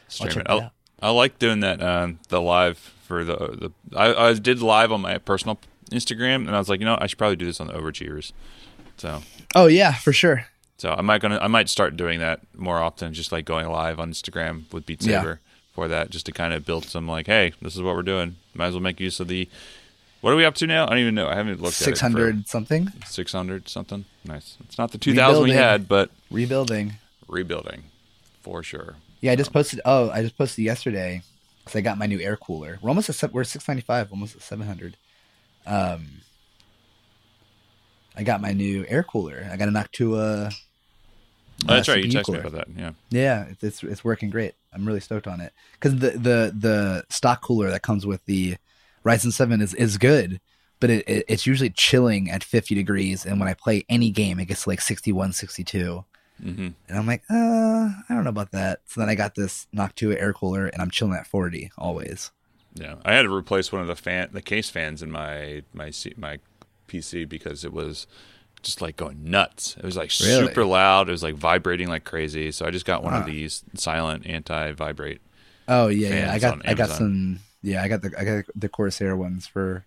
Stream it. that I. I like doing that. Um, the live for the the I, I did live on my personal Instagram, and I was like, you know, I should probably do this on the Overachievers. So Oh yeah, for sure. so I might gonna I might start doing that more often, just like going live on Instagram with Beat Yeah. Saber for that, just to kind of build some like, hey, this is what we're doing. Might as well make use of the. What are we up to now? I don't even know. I haven't looked Six at it. hundred something. Six hundred something. Nice. It's not the two thousand we had, but Rebuilding. rebuilding for sure. Yeah, I just posted. Oh, I just posted yesterday because I got my new air cooler. We're almost at we're six ninety five, almost at seven hundred. Um, I got my new air cooler. I got a Noctua. Oh, that's uh, right. You texted me about that. Yeah. Yeah, it's, it's it's working great. I'm really stoked on it because the the the stock cooler that comes with the Ryzen seven is is good, but it, it it's usually chilling at 50 degrees, and when I play any game, it gets to like 61, 62. hmm And I'm like, uh, I don't know about that. So then I got this Noctua air cooler, and I'm chilling at 40 always. Yeah, I had to replace one of the fan, the case fans in my my my PC because it was just like going nuts. It was like Really? super loud. It was like vibrating like crazy. So I just got one of these silent anti vibrate. Oh yeah, yeah. I got I got some. Yeah, I got the I got the Corsair ones for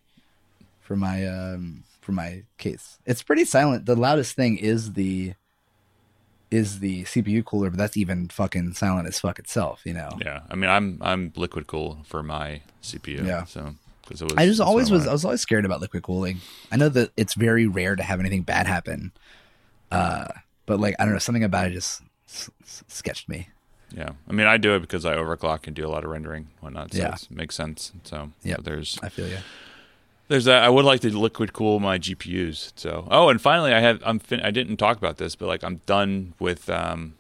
for my um for my case. It's pretty silent. The loudest thing is the is the CPU cooler, but that's even fucking silent as fuck itself. You know. Yeah, I mean I'm I'm liquid cool for my CPU. Yeah. so because it was I just always was I was always scared about liquid cooling. I know that it's very rare to have anything bad happen, uh, but like I don't know something about it just s- s- sketched me. Yeah, I mean I do it because I overclock and do a lot of rendering, whatnot. So Yeah. it makes sense. So yeah, there's I feel you. There's that. I would like to liquid cool my GPUs. So, oh, and finally, I had. I'm. Fin- I didn't talk about this, but like, I'm done with um,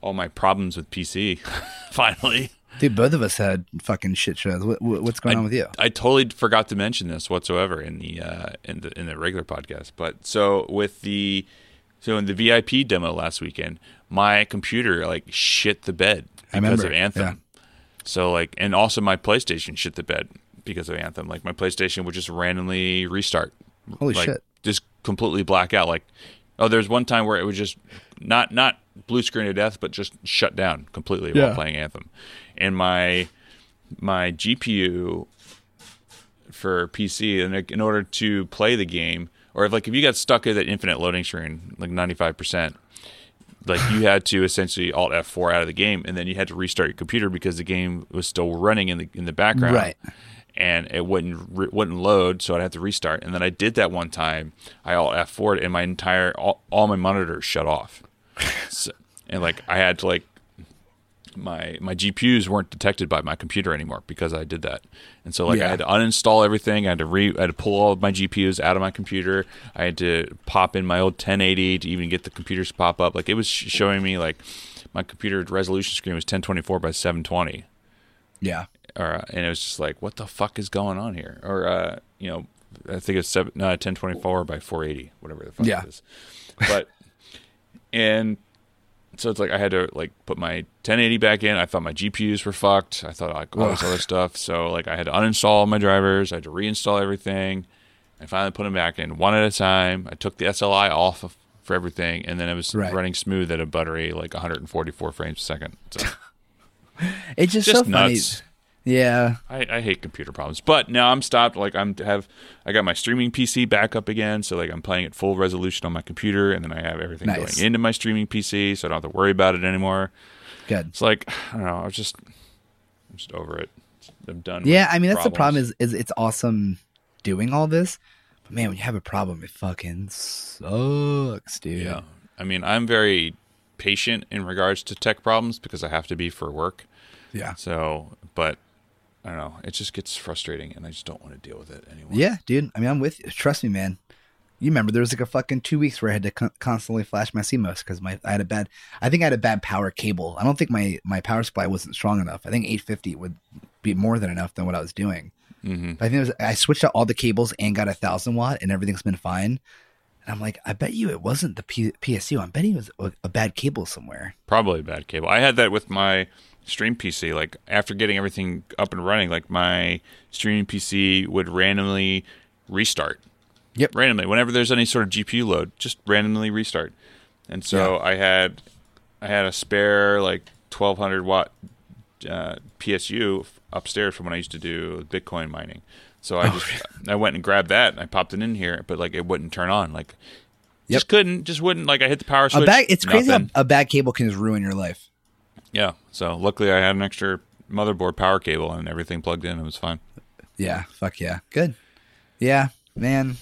all my problems with PC. <laughs> finally, Dude, both of us had fucking shit shows. What, what- what's going I- on with you? I totally forgot to mention this whatsoever in the uh, in the in the regular podcast. But so with the so in the VIP demo last weekend, my computer like shit the bed because of Anthem. yeah. So like, and also my PlayStation shit the bed because of Anthem. Like my PlayStation would just randomly restart. Holy like, shit. Just completely black out. Like, oh, there's one time where it was just not not blue screen to death, but just shut down completely Yeah. while playing Anthem. And my my GPU for PC, and in order to play the game, or if like if you got stuck at that infinite loading screen, like 95 percent. Like you had to essentially Alt F4 out of the game, and then you had to restart your computer because the game was still running in the in the background Right. and it wouldn't wouldn't load, so I'd have to restart. And then I did that one time. I Alt F4 and my entire all, all my monitors shut off. <laughs> so, and like I had to like my my GPUs weren't detected by my computer anymore because I did that. And so like I had to uninstall everything. I had to re I had to pull all of my GPUs out of my computer. I had to pop in my old 1080 to even get the computers to pop up. Like it was showing me like my computer resolution screen was 1024 by 720 Yeah. or uh, and it was just like, what the fuck is going on here? Or uh, you know, I think it's seven, no, ten twenty four by four eighty, whatever the fuck Yeah. it is. But and so it's like I had to like put my 1080 back in. I thought my GPUs were fucked. I thought like all this other stuff. So like I had to uninstall my drivers. I had to reinstall everything. I finally put them back in one at a time. I took the SLI off of, for everything, and then it was Right. running smooth at a buttery like 144 frames a second. So <laughs> It's just, just so funny. Yeah. I, I hate computer problems, but now I'm stopped. Like I'm have I got my streaming PC back up again, so like I'm playing at full resolution on my computer, and then I have everything Nice. going into my streaming PC, so I don't have to worry about it anymore. Good. It's like I don't know. I was just I'm just over it. I'm done. with Yeah, I mean that's the problems. problem is is it's awesome doing all this, but man, when you have a problem, it fucking sucks, dude. Yeah, I mean I'm very patient in regards to tech problems because I have to be for work. Yeah. So, but I don't know. It just gets frustrating, and I just don't want to deal with it anymore. Yeah, dude. I mean, I'm with you. Trust me, man. You remember there was like a fucking two weeks where I had to con- constantly flash my CMOS because my I had a bad. I think I had a bad power cable. I don't think my my power supply wasn't strong enough. I think 850 would be more than enough than what I was doing. hmm I think it was, I switched out all the cables and got a thousand watt, and everything's been fine. And I'm like, I bet you it wasn't the P- PSU. I'm betting it was a, a bad cable somewhere. Probably a bad cable. I had that with my stream PC. Like after getting everything up and running, like my streaming PC would randomly restart. Yep. Randomly, whenever there's any sort of GPU load, just randomly restart. And so I had, I had a spare like 1200 watt uh, PSU upstairs from when I used to do Bitcoin mining. So I just I went and grabbed that and I popped it in here, but like it wouldn't turn on. Like Yep. just couldn't, just wouldn't. Like I hit the power A switch. it's crazy how a bad cable can just ruin your life. Yeah. So luckily I had an extra motherboard power cable and everything plugged in. It was fine. Yeah, fuck yeah. Good. Yeah, man.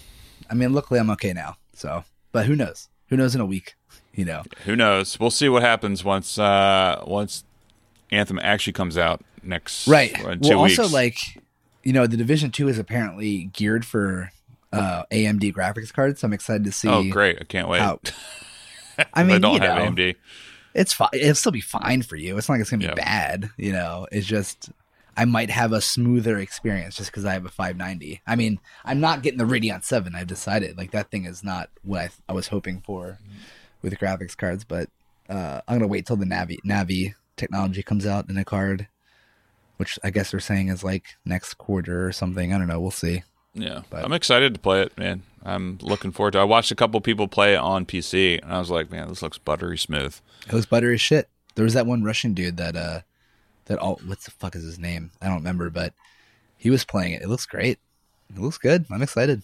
I mean, luckily I'm okay now. So, but who knows? Who knows in a week? <laughs> You know. Who knows? We'll see what happens once uh once Anthem actually comes out next Right. uh, Well, also like, you know, the Division Two is apparently geared for uh, AMD graphics cards. So I'm excited to see. oh great! I can't wait. How, <laughs> I I don't have know, AMD. It's fine. It'll still be fine for you. It's not like it's gonna be Yeah. bad. You know, it's just I might have a smoother experience just because I have a 590. I mean, I'm not getting the Radeon Seven. I've decided like that thing is not what I, I was hoping for with graphics cards. But uh, I'm gonna wait till the Navi Navi technology comes out in a card, which I guess they're saying is like next quarter or something. I don't know. We'll see. Yeah, But- I'm excited to play it, man. I'm looking forward to. it. I watched a couple people play it on PC, and I was like, man, this looks buttery smooth. It was buttery shit. There was that one Russian dude that uh that all what's the fuck is his name? I don't remember, but he was playing it. It looks great. It looks good. I'm excited.